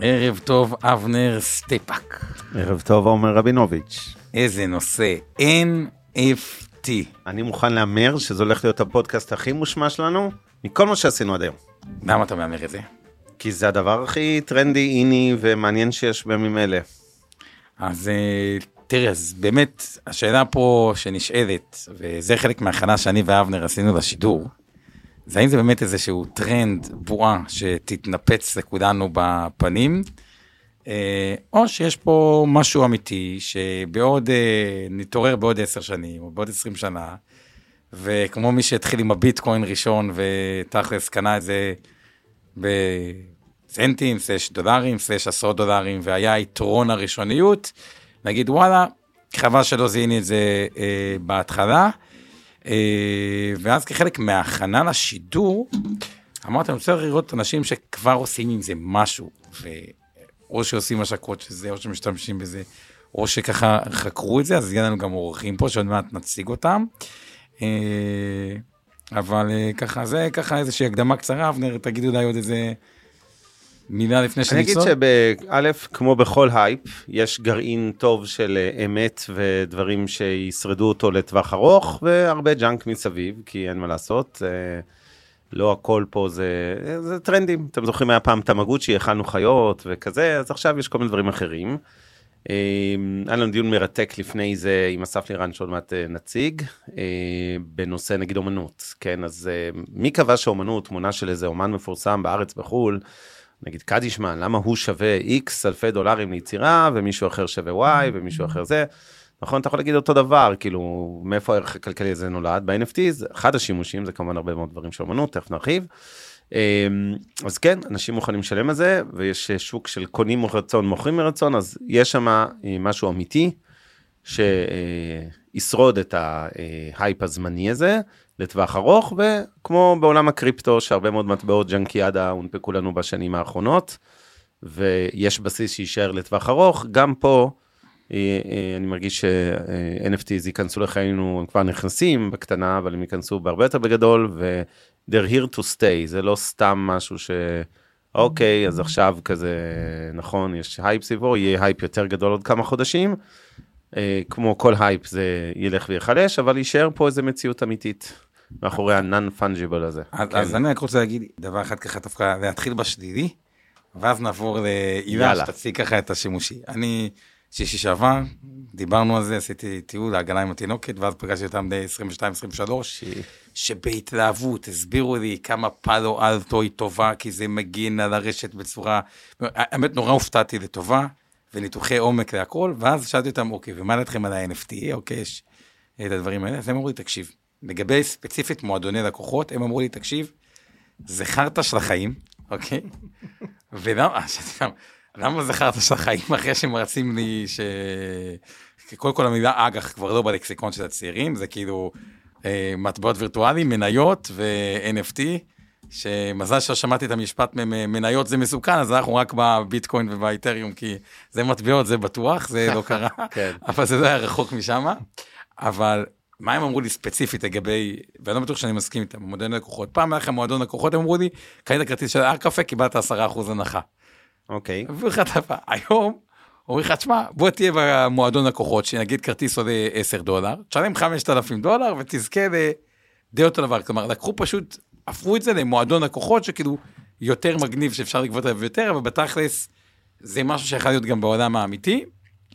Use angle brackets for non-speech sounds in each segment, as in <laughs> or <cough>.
ערב טוב, אבנר סטפאק. ערב טוב, עומר רבינוביץ'. איזה נושא, NFT. אני מוכן להמר שזה הולך להיות הפודקאסט הכי מושמע שלנו מכל מה שעשינו עד היום. למה אתה מהמר את זה? כי זה הדבר הכי טרנדי, in ומעניין שיש בימים אלה. אז אה, תראה, אז באמת, השאלה פה שנשאלת, וזה חלק מההכנה שאני ואבנר עשינו לשידור, זה האם זה באמת איזשהו טרנד, בועה, שתתנפץ לכולנו בפנים, אה, או שיש פה משהו אמיתי, שבעוד, אה, נתעורר בעוד עשר שנים, או בעוד עשרים שנה, וכמו מי שהתחיל עם הביטקוין ראשון, ותכלס קנה את זה בסנטים, סלש דולרים, סלש עשרות דולרים, והיה יתרון הראשוניות, נגיד וואלה, חבל שלא זיהיני את זה אה, בהתחלה. אה, ואז כחלק מההכנה לשידור, אמרתי, אני רוצה לראות אנשים שכבר עושים עם זה משהו, או שעושים השקות של זה, או שמשתמשים בזה, או שככה חקרו את זה, אז יהיה לנו גם אורחים פה, שעוד מעט נציג אותם. אה, אבל אה, ככה, זה ככה איזושהי הקדמה קצרה, אבנר, תגיד אולי עוד איזה מילה לפני אני אגיד. שבאלף, כמו בכל הייפ, יש גרעין טוב של אה, אמת ודברים שישרדו אותו לטווח ארוך, והרבה junk מסביב, כי אין מה לעשות. אה, לא הכל פה זה, זה טרנדים. אתם זוכרים היה פעם תמגוצ'י, אכלנו חיות וכזה, אז עכשיו יש כל מיני דברים אחרים. אה, היה לנו דיון מרתק לפני זה עם אסף לירן שעוד מעט אה, נציג, אה, בנושא נגיד אומנות, כן, אז אה, מי קבע שאומנות, תמונה של איזה אומן מפורסם בארץ, בחו"ל, נגיד קדישמן, למה הוא שווה איקס אלפי דולרים ליצירה ומישהו אחר שווה וואי ומישהו אחר זה. נכון, אתה יכול להגיד אותו דבר, כאילו, מאיפה הערך הכלכלי הזה נולד? ב-NFT, אחד השימושים, זה כמובן הרבה מאוד דברים של אמנות, תכף נרחיב. אמ, אז כן, אנשים מוכנים לשלם על זה, ויש אה, שוק של קונים מרצון, מוכרים מרצון, אז יש שם אה, משהו אמיתי, שישרוד את ההייפ הזמני הזה לטווח ארוך, וכמו בעולם הקריפטו, שהרבה מאוד מטבעות ג'אנקיאדה הונפקו לנו בשנים האחרונות, ויש בסיס שיישאר לטווח ארוך, גם פה, אה, אה, אני מרגיש ש-NFTs ייכנסו לחיינו, הם כבר נכנסים בקטנה, אבל הם ייכנסו בהרבה יותר בגדול, ו-they're here to stay, זה לא סתם משהו ש... אוקיי, אז עכשיו כזה, נכון, יש הייפ סביבו, יהיה הייפ יותר גדול עוד כמה חודשים. אה, כמו כל הייפ זה ילך ויחלש, אבל יישאר פה איזה מציאות אמיתית מאחורי ה-non-fungible הזה. אז, כן. אז אני רק רוצה להגיד דבר אחד ככה דווקא להתחיל בשלילי, ואז נעבור להילה יאללה. שתציג ככה את השימושי. אני שישי שעבר, דיברנו על זה, עשיתי טיול לגינה עם התינוקת, ואז פגשתי אותם די 22-23, שבהתלהבות הסבירו לי כמה פאלו אלטו היא טובה, כי זה מגן על הרשת בצורה, האמת נורא הופתעתי לטובה, וניתוחי עומק להכל, ואז שאלתי אותם, אוקיי, ומה לדעתכם על ה-NFT, אוקיי, יש את הדברים האלה, אז הם אמרו לי, תקשיב, לגבי ספציפית מועדוני לקוחות, הם אמרו לי, תקשיב, זה חרטא של החיים, אוקיי? ולמה, אותם, למה זה חרטא של החיים אחרי שהם רצים לי ש... קודם כל המילה אג"ח כבר לא בלקסיקון של הצעירים, זה כאילו אה, מטבעות וירטואליים, מניות ו-NFT, שמזל שלא שמעתי את המשפט מניות זה מסוכן, אז אנחנו רק בביטקוין ובאיתריום, כי זה מטבעות, זה בטוח, זה לא קרה, <laughs> כן. אבל זה לא היה רחוק משם. אבל מה הם אמרו לי ספציפית לגבי, ואני לא בטוח שאני מסכים איתם, מועדון לקוחות. פעם היה לכם מועדון לקוחות, הם אמרו לי, קנית כרטיס של הר קפה, קיבלת 10% הנחה. אוקיי, "טוב, היום, אומרים לך, תשמע, בוא תהיה במועדון לקוחות, שנגיד כרטיס עולה 10 דולר, תשלם 5,000 דולר ותזכה לדי אותו דבר. כלומר, לקחו פשוט, הפכו את זה למועדון לקוחות שכאילו יותר מגניב שאפשר לגבות עליו יותר, אבל בתכלס זה משהו שיכול להיות גם בעולם האמיתי.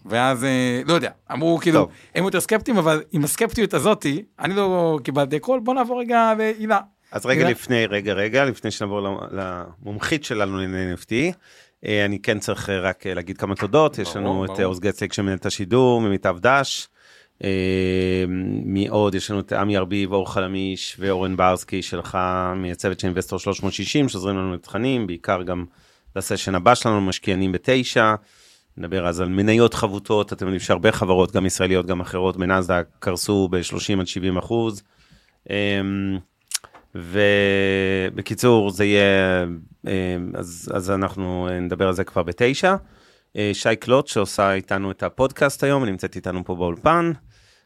ואז, אה, לא יודע, אמרו כאילו, טוב. הם יותר סקפטיים, אבל עם הסקפטיות הזאתי, אני לא קיבלתי הכל, בוא נעבור רגע להילה. אז רגע רגע. לפני, רגע, רגע, לפני שנעבור למומחית שלנו ל-NFT, אה, אני כן צריך אה, רק להגיד כמה תודות, יש ברור, לנו את ברור. אה, עוז גצליק שמנהל את השידור, ממיטב דש, מי עוד? יש לנו את עמי ארביב, אור חלמיש ואורן ברסקי שלך מהצוות של אינבסטור 360 שעוזרים לנו לתכנים, בעיקר גם לסשן הבא שלנו, משקיענים בתשע. נדבר אז על מניות חבוטות, אתם יודעים שהרבה חברות, גם ישראליות, גם אחרות, בנאסדק קרסו ב-30 עד 70 אחוז. אמ, ובקיצור, זה יהיה, אמ, אז, אז אנחנו נדבר על זה כבר בתשע. אה, שי קלוט שעושה איתנו את הפודקאסט היום, נמצאת איתנו פה באולפן.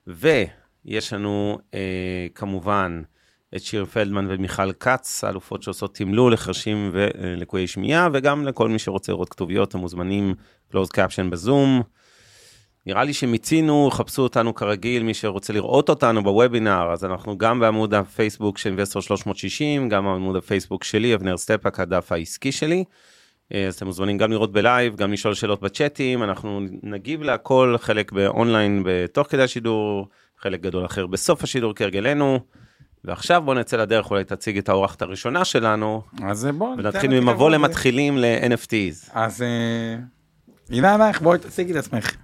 ויש לנו אה, כמובן את שיר פלדמן ומיכל כץ, האלופות שעושות תמלול לחרשים ולקויי שמיעה, וגם לכל מי שרוצה לראות כתוביות, המוזמנים closed caption בזום. נראה לי שמיצינו, חפשו אותנו כרגיל, מי שרוצה לראות אותנו בוובינר, אז אנחנו גם בעמוד הפייסבוק של אינבסטור 360, גם בעמוד הפייסבוק שלי, אבנר סטפאק, הדף העסקי שלי. אז אתם מוזמנים גם לראות ב live, גם לשאול שאלות בצ'אטים, אנחנו נגיב להכל, חלק באונליין בתוך כדי השידור, חלק גדול אחר בסוף השידור כהרגלנו. ועכשיו בוא נצא לדרך, אולי תציג את האורחת הראשונה שלנו, אז בוא... ונתחיל ממבוא למתחילים ל-NFTs. אז אה, הנה עלייך, בואי תציגי את עצמך.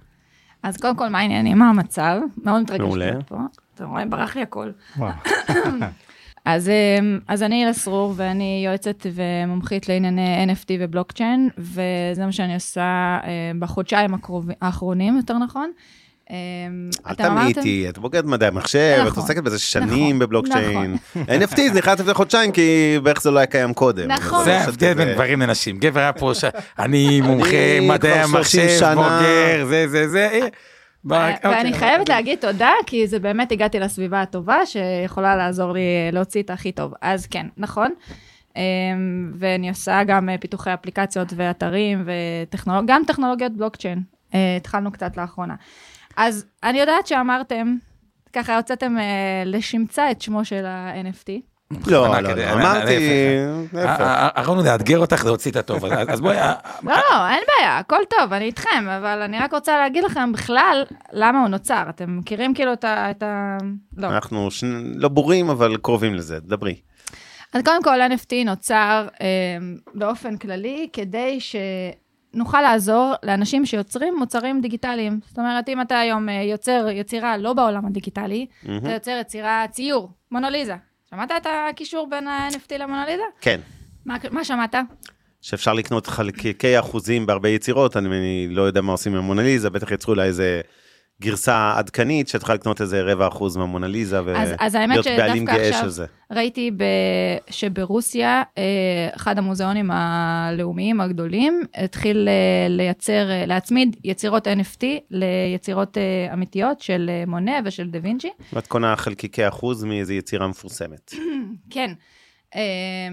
אז קודם כל, מה העניינים? מה המצב? מאוד מתרגשת פה. אתה רואה, ברח לי הכל. <laughs> אז, אמ, אז אני הילה סרור, ואני יועצת ומומחית לענייני NFT ובלוקצ'יין, וזה מה שאני עושה אה, בחודשיים הקרוב- האחרונים, יותר נכון. אמ, אל תמיתי, את בוגרת מדעי המחשב, את נכון, עוסקת בזה שנים נכון, בבלוקצ'יין. NFT זה נכנס לפני חודשיים, כי בערך זה לא היה קיים קודם. נכון. זה ההבדל בין גברים לנשים. גבר היה פה, אני מומחה מדעי 30 המחשב. בוגר, זה זה זה. אה, ברק, ואני אוקיי. חייבת להגיד תודה, כי זה באמת הגעתי לסביבה הטובה, שיכולה לעזור לי להוציא את הכי טוב. אז כן, נכון. אמ, ואני עושה גם אה, פיתוחי אפליקציות ואתרים, וגם גם טכנולוגיות בלוקצ'יין. אה, התחלנו קצת לאחרונה. אז אני יודעת שאמרתם, ככה הוצאתם לשמצה את שמו של ה-NFT. לא, לא, לא, אמרתי. להפך. אה, אה, יכולנו לאתגר אותך להוציא את הטוב, אז בואי, אה, לא, <laughs> לא, אין בעיה, הכל טוב, אני איתכם, אבל אני רק רוצה להגיד לכם בכלל למה הוא נוצר. אתם מכירים כאילו את ה... לא. אנחנו לא בורים, אבל קרובים לזה, דברי. אז קודם כל, NFT נוצר אה, באופן כללי כדי שנוכל לעזור לאנשים שיוצרים מוצרים דיגיטליים. זאת אומרת, אם אתה היום אה, יוצר יצירה לא בעולם הדיגיטלי, אתה יוצר יצירה ציור, מונוליזה. שמעת את הקישור בין ה-NFT למונוליזה? כן. מה, מה שמעת? שאפשר לקנות חלקיקי אחוזים בהרבה יצירות, אני, אני לא יודע מה עושים עם המונליזה, בטח יצרו לה איזה גרסה עדכנית, שאת יכולה לקנות איזה רבע אחוז מהמונליזה, ולהיות בעלים גאה של זה. ראיתי ב... שברוסיה, אה, אחד המוזיאונים הלאומיים הגדולים, התחיל אה, לייצר, אה, להצמיד יצירות NFT ליצירות אמיתיות של מונה ושל דה וינצ'י. ואת קונה חלקיקי אחוז מאיזה יצירה מפורסמת. <clears throat> כן. אה,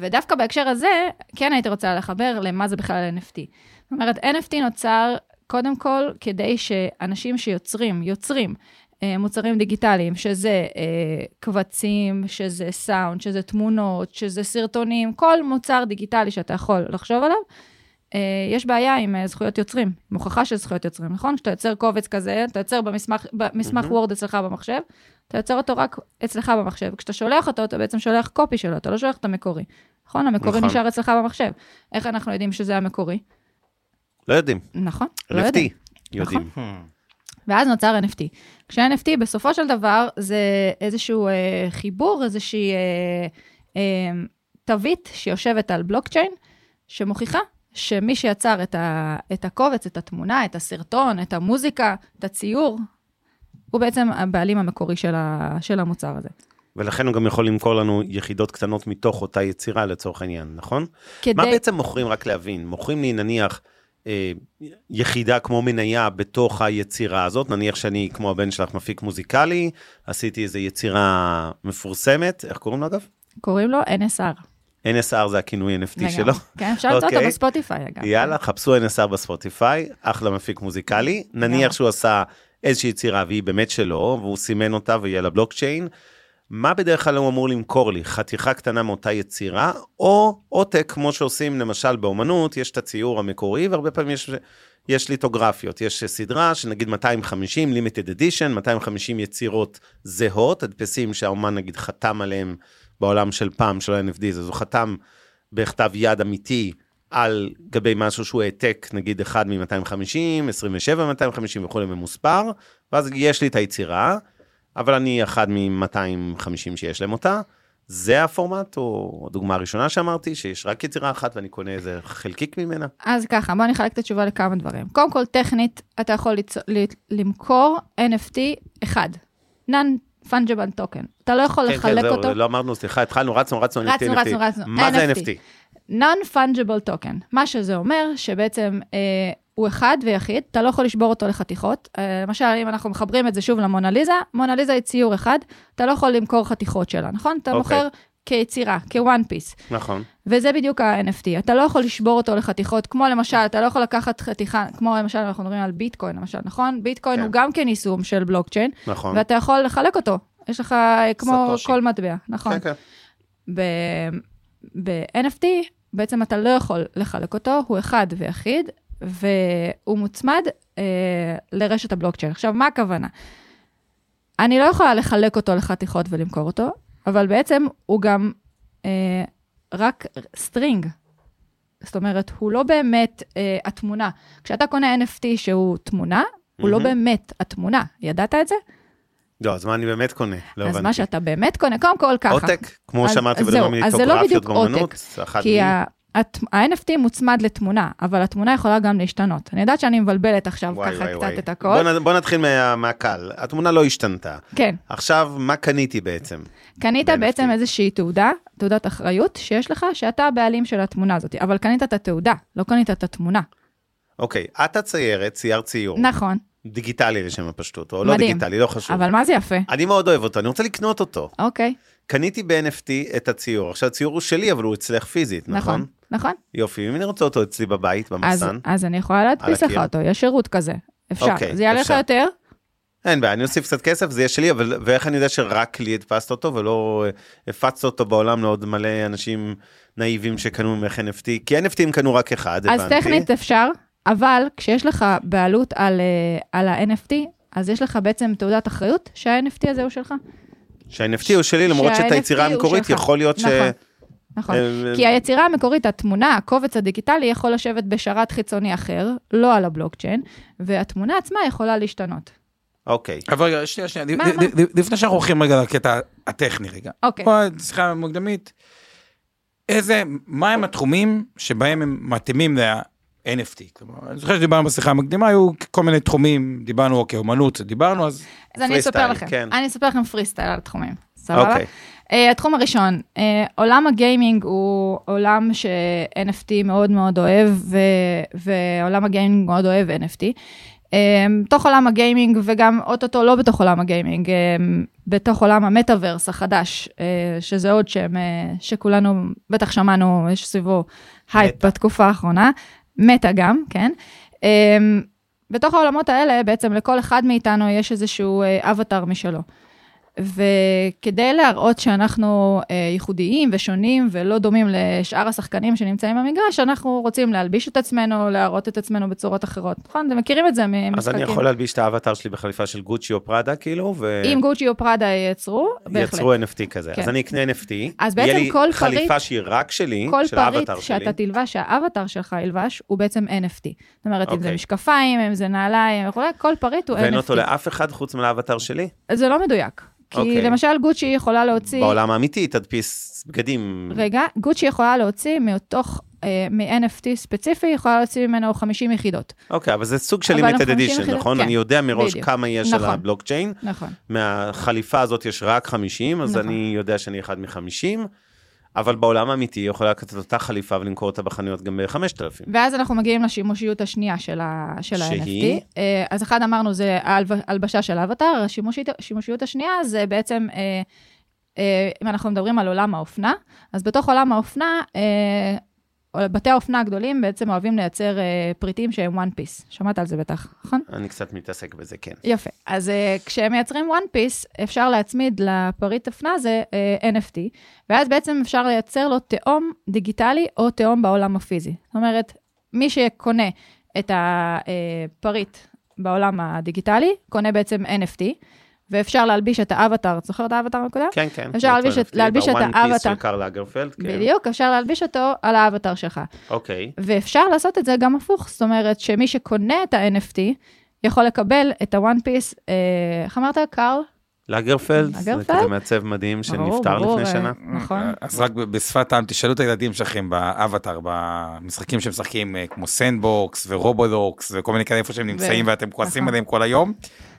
ודווקא בהקשר הזה, כן הייתי רוצה לחבר למה זה בכלל NFT. זאת אומרת, NFT נוצר קודם כל כדי שאנשים שיוצרים, יוצרים, אה, מוצרים דיגיטליים, שזה אה, קבצים, שזה סאונד, שזה תמונות, שזה סרטונים, כל מוצר דיגיטלי שאתה יכול לחשוב עליו, אה, יש בעיה עם אה, זכויות יוצרים, עם הוכחה של זכויות יוצרים, נכון? כשאתה יוצר קובץ כזה, אתה יוצר במסמך, במסמך וורד אצלך במחשב, אתה יוצר אותו רק אצלך במחשב. כשאתה שולח אותו, אתה בעצם שולח קופי שלו, אתה לא שולח את המקורי. נכון? המקורי נכון. נשאר אצלך במחשב. איך אנחנו יודעים שזה המקורי? לא יודעים. נכון, לא NFT. יודעים. יודעים. ואז נוצר NFT. כשה-NFT בסופו של דבר זה איזשהו אה, חיבור, איזושהי אה, אה, תווית שיושבת על בלוקצ'יין, שמוכיחה שמי שיצר את, ה, את הקובץ, את התמונה, את הסרטון, את המוזיקה, את הציור, הוא בעצם הבעלים המקורי של, ה, של המוצר הזה. ולכן הוא גם יכול למכור לנו יחידות קטנות מתוך אותה יצירה לצורך העניין, נכון? כדי... מה בעצם מוכרים, רק להבין? מוכרים לי נניח יחידה כמו מניה בתוך היצירה הזאת, נניח שאני כמו הבן שלך מפיק מוזיקלי, עשיתי איזו יצירה מפורסמת, איך קוראים לו אגב? קוראים לו NSR. NSR זה הכינוי NFT לגמרי. שלו. כן, אפשר למצוא אותו אוקיי. בספוטיפיי, אגב. יאללה, חפשו NSR בספוטיפיי, אחלה מפיק מוזיקלי. נניח. שהוא עשה איזושהי יצירה והיא באמת שלו, והוא סימן אותה והיא על הבלוקצ'יין. מה בדרך כלל הוא אמור למכור לי? חתיכה קטנה מאותה יצירה, או עותק, כמו שעושים למשל באומנות, יש את הציור המקורי, והרבה פעמים יש, יש ליטוגרפיות. יש סדרה שנגיד 250, limited edition, 250 יצירות זהות, הדפסים שהאומן נגיד חתם עליהם בעולם של פעם, של ה-NFD, אז הוא חתם בכתב יד אמיתי על גבי משהו שהוא העתק, נגיד 1 מ-250, 27 מ-250 וכולי ממוספר, ואז יש לי את היצירה, אבל אני אחד מ-250 שיש להם אותה. זה הפורמט, או הדוגמה הראשונה שאמרתי, שיש רק יצירה אחת ואני קונה איזה חלקיק ממנה? אז ככה, בוא נחלק את התשובה לכמה דברים. קודם כל, טכנית, אתה יכול ליצ... ל... למכור NFT אחד, non-fungible token. אתה לא יכול כן, לחלק כן, אותו. לא אמרנו, סליחה, התחלנו, רצנו, רצנו, NFT, רצנו, NFT. רצנו, רצנו. מה זה NFT? NFT? non-fungible token. מה שזה אומר, שבעצם אה, הוא אחד ויחיד, אתה לא יכול לשבור אותו לחתיכות. אה, למשל, אם אנחנו מחברים את זה שוב למונליזה, מונליזה היא ציור אחד, אתה לא יכול למכור חתיכות שלה, נכון? אתה אוקיי. מוכר כיצירה, כ-one piece. נכון. וזה בדיוק ה-NFT. אתה לא יכול לשבור אותו לחתיכות, כמו למשל, אתה לא יכול לקחת חתיכה, כמו למשל, אנחנו מדברים על ביטקוין, למשל, נכון? ביטקוין כן. הוא גם כן יישום של בלוקצ'יין, נכון. ואתה יכול לחלק אותו. יש לך אה, כמו סאטושי. כל מטבע, נכון? כן, כן. ב-NFT, בעצם אתה לא יכול לחלק אותו, הוא אחד ויחיד, והוא מוצמד אה, לרשת הבלוקצ'יין. עכשיו, מה הכוונה? אני לא יכולה לחלק אותו לחתיכות ולמכור אותו, אבל בעצם הוא גם אה, רק string. זאת אומרת, הוא לא באמת אה, התמונה. כשאתה קונה NFT שהוא תמונה, הוא לא. באמת התמונה. ידעת את זה? לא, אז מה אני באמת קונה? לא אז הבנתי. מה שאתה באמת קונה, קודם כל ככה. עותק, כמו אז- שאמרתי, אז אז זה לא מליטוגרפיות בדיוק ואומנות, עותק, אחת כי מ- ה-NFT מוצמד לתמונה, אבל התמונה יכולה גם להשתנות. אני יודעת שאני מבלבלת עכשיו וואי, ככה וואי, קצת וואי. את בוא הכל. נ- בוא נתחיל מה- מהקל. התמונה לא השתנתה. כן, עכשיו, מה קניתי בעצם? קנית ב-NFT. בעצם איזושהי תעודה, תעודת אחריות, שיש לך, שאתה הבעלים של התמונה הזאת, אבל קנית את התעודה, לא קנית את התמונה. אוקיי, את הציירת, ציירת ציור. נכון, דיגיטלי לשם הפשטות, או לא מדהים. דיגיטלי, לא חשוב. אבל מה זה יפה? אני מאוד אוהב אותו, אני רוצה לקנות אותו. אוקיי, קניתי ב-NFT את הציור. עכשיו, הציור הוא שלי, אבל הוא אצלך פיזית, נכון? נכון, נכון. יופי, אם אני רוצה אותו אצלי בבית, אז במחסן, אז אני יכולה להדפיס לך. אותו, יש שירות כזה. אפשר. אוקיי, זה יעלה לך. יותר? אין בעיה, אני אוסיף קצת כסף, זה יהיה שלי, אבל ואיך אני יודע שרק לי הדפסת אותו ולא אה, הפצת אותו בעולם לעוד מלא אנשים נאיבים שקנו ממך NFT? כי NFTים קנו רק אחד, אז הבנתי. טכנית אפשר, אבל כשיש לך בעלות על, אה, על ה-NFT, אז יש לך בעצם תעודת אחריות שה-NFT הזה הוא שלך. שה-NFT הוא שלי, למרות שאת היצירה המקורית. יכול להיות ש... נכון. כי היצירה המקורית, התמונה, הקובץ הדיגיטלי, יכול לשבת בשרת חיצוני אחר, לא על הבלוקצ'יין, והתמונה עצמה יכולה להשתנות. אוקיי. אבל רגע, שנייה, שנייה, לפני שאנחנו הולכים רגע לקטע הטכני רגע. אוקיי. פה שיחה מוקדמית. איזה, מה הם התחומים שבהם הם מתאימים ל-NFT? כלומר, אני זוכר שדיברנו בשיחה המקדימה, היו כל מיני תחומים, דיברנו, אוקיי, אומנות, דיברנו, אז אז אני אספר לכם. כן. אני אספר לכם פרי סטייל על התחומים. סבבה? Uh, התחום הראשון, uh, עולם הגיימינג הוא עולם ש-NFT מאוד מאוד אוהב, ו- ועולם הגיימינג מאוד אוהב NFT. Um, בתוך עולם הגיימינג, וגם אוטוטו לא בתוך עולם הגיימינג, בתוך עולם המטאוורס החדש, שזה עוד שם שכולנו בטח שמענו, יש סביבו הייפ. בתקופה האחרונה, מטא גם, כן. בתוך העולמות האלה, בעצם לכל אחד מאיתנו יש איזשהו אבטאר משלו. וכדי להראות שאנחנו אה, ייחודיים ושונים ולא דומים לשאר השחקנים שנמצאים במגרש, אנחנו רוצים להלביש את עצמנו, להראות את עצמנו בצורות אחרות. נכון? אתם מכירים את זה ממשחקים. אז אני יכול להלביש את האבטאר שלי בחליפה של גוצ'י או פראדה, כאילו, ו... אם גוצ'י או פראדה ייצרו, בהחלט. יצרו NFT כזה. כן. אז אני אקנה NFT, אז יהיה בעצם לי כל חליפה פריט- שהיא רק שלי, כל של פריט האבטאר שלי. שאתה תלבש, שהאבטאר שלך ילבש, הוא בעצם NFT. זאת אומרת, אם זה אוקיי. משקפיים, אם זה נעליים כל פריט הוא ואין אותו NFT. לאף אחד חוץ מלאבטאר שלי? זה לא מדויק. כי אוקיי. למשל גוצ'י יכולה להוציא... בעולם האמיתי תדפיס בגדים. רגע, גוצ'י יכולה להוציא מתוך, אה, מ-NFT ספציפי, יכולה להוציא ממנו 50 יחידות. אוקיי, אבל זה סוג של לימיטד 50 אדישן, יחידות, נכון? כן. אני יודע מראש בדיוק. כמה יש על נכון. הבלוקצ'יין. נכון. מהחליפה הזאת יש רק 50, אז נכון. אני יודע שאני אחד מ-50, אבל בעולם האמיתי יכול לקחת את אותה חליפה ולמכור אותה בחנויות גם ב-5,000. ואז אנחנו מגיעים לשימושיות השנייה של, ה, של שהיא? ה-NFT. אה, אז אחד אמרנו זה ההלב- ההלבשה של האבטר, השימושיות, השנייה זה בעצם, אה, אה, אם אנחנו מדברים על עולם האופנה, אז בתוך עולם האופנה, בתי האופנה הגדולים בעצם אוהבים לייצר אה, פריטים שהם one piece. שמעת על זה בטח, נכון? אני קצת מתעסק בזה, כן. יפה. אז uh, כשהם מייצרים one piece, אפשר להצמיד לפריט אופנה הזה uh, NFT, ואז בעצם אפשר לייצר לו תאום דיגיטלי או תאום בעולם הפיזי. זאת אומרת, מי שקונה את הפריט בעולם הדיגיטלי, קונה בעצם NFT, ואפשר להלביש את האבטר, את זוכר את האבטר הקודם? כן, כן. אפשר להלביש את- להלביש את האבטר. של קרל לגרפלד, כן. בדיוק, אפשר להלביש אותו על האבטאר שלך. אוקיי. ואפשר לעשות את זה גם הפוך, זאת אומרת שמי שקונה את ה-NFT, יכול לקבל את ה one piece, אה, איך אמרת, קארל? לגרפלד, זה? כזה מעצב מדהים שנפטר ברור, לפני אה, שנה. נכון. אז רק בשפת העם, תשאלו את הילדים שלכם באבטאר, במשחקים שהם משחקים, אה, כמו סנדבוקס ורובלוקס וכל מיני כאלה איפה שהם נמצאים ואתם כועסים נכון. עליהם כל היום,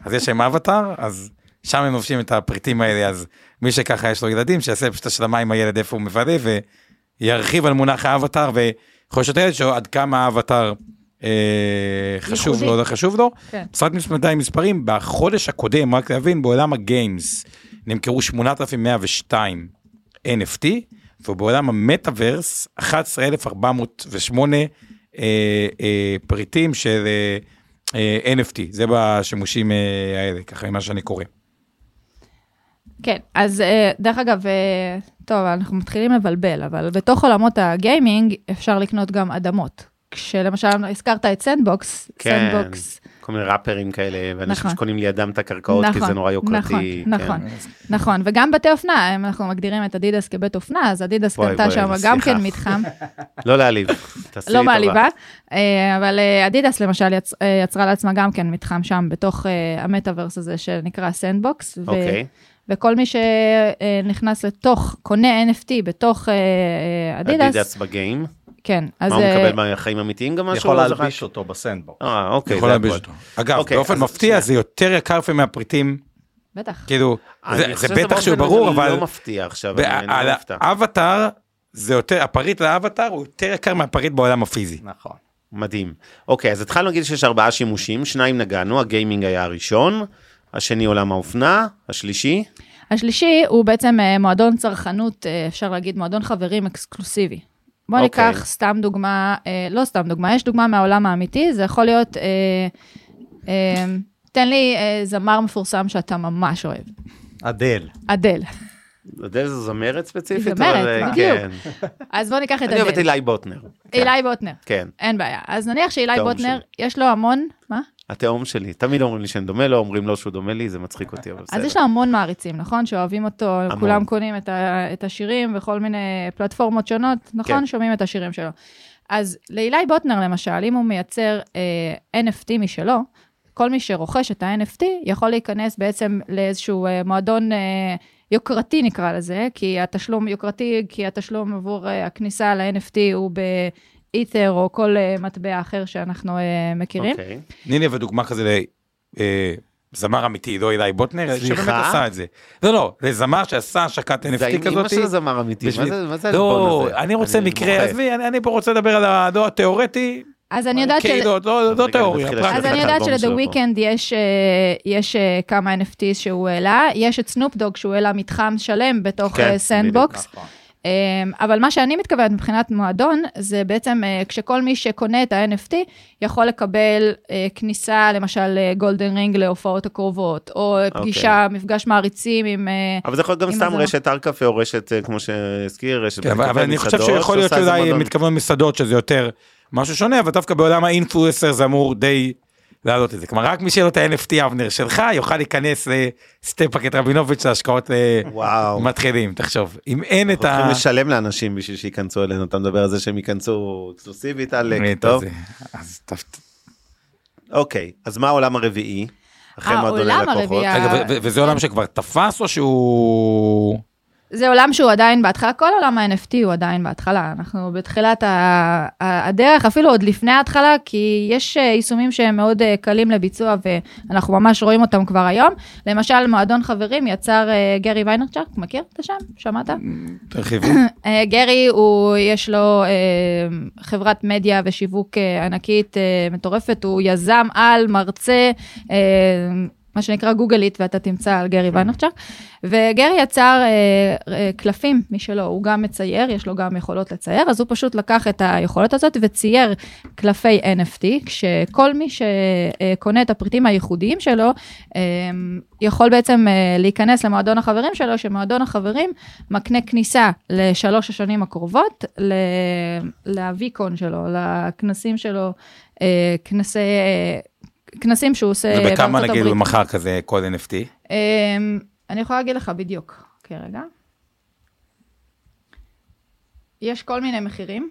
אז יש להם אבטאר, אז שם הם לובשים את הפריטים האלה, אז מי שככה יש לו ילדים, שיעשה פשוט השלמה עם הילד איפה הוא מבלה וירחיב על מונח האבטאר, ויכול את הילד שלו עד כמה האבטאר אה, חשוב. לו, לא חשוב לו. כן. משחק מספר מספרים, בחודש הקודם, רק להבין, בעולם הגיימס נמכרו 8,102 NFT, ובעולם המטאוורס 11,408 אה, אה, פריטים של אה, אה, NFT, זה בשימושים אה, האלה, ככה ממה שאני קורא. כן, אז אה, דרך אגב, אה, טוב, אנחנו מתחילים לבלבל, אבל בתוך עולמות הגיימינג אפשר לקנות גם אדמות. כשלמשל הזכרת את סנדבוקס, כן, סנדבוקס, כל מיני ראפרים כאלה, ואנשים נכון. שקונים לידם את הקרקעות, כי זה נורא יוקרתי. נכון, כן. נכון, נכון, וגם בתי אופנה, אם אנחנו מגדירים את אדידס כבית אופנה, אז אדידס קנתה שם. גם כן מתחם, <laughs> לא להעליב, <laughs> תעשי לי לא טובה. מעליבה, אה, אבל אדידס למשל יצ- יצרה לעצמה גם כן מתחם שם, בתוך המטאוורס הזה שנקרא סנדבוקס, ו- אוקיי. וכל מי שנכנס לתוך, קונה NFT בתוך אה, אה, אדידס, אדידס ב game. כן, אז... מה הוא אה, מקבל מהחיים אמיתיים גם משהו? יכול להלביש אותו בסנדבוקס. אה, אוקיי, יכול זה להלביש. אותו. אגב, אוקיי, באופן מפתיע. זה יותר יקר לפעמים מהפריטים, בטח. כאילו, אני זה- בטח שהוא ברור, לא אבל... מפתיע עכשיו, אני אני על לא מופתע. האבטאר, זה יותר, הפריט לאבטאר הוא יותר יקר מהפריט בעולם הפיזי. נכון. מדהים. אוקיי, אז התחלנו להגיד שיש ארבעה שימושים, שניים נגענו, הגיימינג היה הראשון, השני עולם האופנה, השלישי, השלישי הוא בעצם אה, מועדון צרכנות, אה, אפשר להגיד מועדון חברים אקסקלוסיבי. בוא אוקיי. ניקח סתם דוגמה, אה, לא סתם דוגמה, יש דוגמה מהעולם האמיתי, זה יכול להיות, תן לי זמר מפורסם שאתה ממש אוהב, אדל. אדל. יודע איזה זמרת ספציפית? זמרת, אבל, אה, בדיוק. כן. אז בוא ניקח את אני אוהב את אדל. אילי בוטנר. אילי בוטנר, כן, אין בעיה. אז נניח שאילי בוטנר, יש לו המון, מה? התאום שלי. תמיד אומרים לי שאני דומה לו, אומרים לו שהוא דומה לי, זה מצחיק אותי, אבל בסדר. אז יש לו המון מעריצים, נכון? שאוהבים אותו, המון. כולם קונים את, ה, את השירים וכל מיני פלטפורמות שונות, נכון? כן. שומעים את השירים שלו. אז לאילי בוטנר, למשל, אם הוא מייצר אה, NFT משלו, כל מי שרוכש את ה-NFT יכול להיכנס בעצם לאיזשהו אה, מועדון אה, יוקרתי, נקרא לזה, כי התשלום יוקרתי, כי התשלום עבור אה, הכניסה ל-NFT הוא באית'ר או כל אה, מטבע אחר שאנחנו אה, מכירים. אוקיי. תני לי אבל דוגמה כזה לזמר אמיתי, לא אילי בוטנר, סליחה? שבאמת עשה את זה. לא, לא, לזמר שעשה השקת זה NFT עם אמא כזאת. של הזמר אמיתי, מה זה- מה זה לא? אני רוצה מקרה. עזבי, אני אני פה רוצה לדבר על הדור התיאורטי, אז אני יודעת של... כאילו, לא לא רגע, תיאוריה. אז אני יודעת של דה וויקנד יש, אה, יש אה, כמה NFTs שהוא העלה, יש את סנופ דוג שהוא העלה מתחם שלם בתוך כן, אה, סנדבוקס. אה, אבל מה שאני מתכוונת מבחינת מועדון, זה בעצם אה, כשכל מי שקונה את ה-NFT יכול לקבל אה, כניסה, למשל golden ring להופעות הקרובות, או אוקיי. פגישה, מפגש מעריצים עם... אה, אבל זה יכול להיות גם סתם. רשת ארקפה או רשת, אה, כמו שהזכיר, רשת כן, אבל- אני חושב שיכול להיות שאולי. מתכוון מסעדות שזה יותר משהו שונה, אבל דווקא בעולם האינפלואסר זה אמור די להעלות את זה. כלומר, רק מי שיהיה לו את ה-NFT אבנר שלך יוכל להיכנס לסטפאקט רבינוביץ' להשקעות אה. מתחילים, תחשוב. אם אין את אנחנו ה... הולכים לשלם לאנשים בשביל שייכנסו אלינו, אתה מדבר על זה שהם ייכנסו אקסקלוסיבית, עלק, את טוב? אוקיי, אז מה העולם הרביעי? אחרי מועדוני העולם לקוחות. וזה עולם שכבר תפס או שהוא... זה עולם שהוא עדיין בהתחלה, כל עולם ה-NFT הוא עדיין בהתחלה. אנחנו בתחילת ה- הדרך, אפילו עוד לפני ההתחלה, כי יש אה, יישומים שהם מאוד אה, קלים לביצוע, ואנחנו ממש רואים אותם כבר היום. למשל, מועדון חברים יצר אה, גרי ויינרצ'אק, מכיר את השם? שמעת? תרחיבו. אה, גרי, הוא, יש לו חברת מדיה ושיווק ענקית מטורפת, הוא יזם על, מרצה, מה שנקרא גוגלית, ואתה תמצא על גרי ויינרצ'אק. וגרי יצר אה, אה, קלפים משלו, הוא גם מצייר, יש לו גם יכולות לצייר, אז הוא פשוט לקח את היכולות הזאת וצייר קלפי NFT, כשכל מי שקונה את הפריטים הייחודיים שלו, אה, יכול בעצם אה, להיכנס למועדון החברים שלו, שמועדון החברים מקנה כניסה לשלוש השנים הקרובות, ל- לוויקון שלו, לכנסים שלו, אה, כנסי... אה, כנסים שהוא עושה ובכמה בארצות נגיד הוא הברית. מכר כזה קוד NFT? אמ, אני יכולה להגיד לך בדיוק. אוקיי, רגע. יש כל מיני מחירים.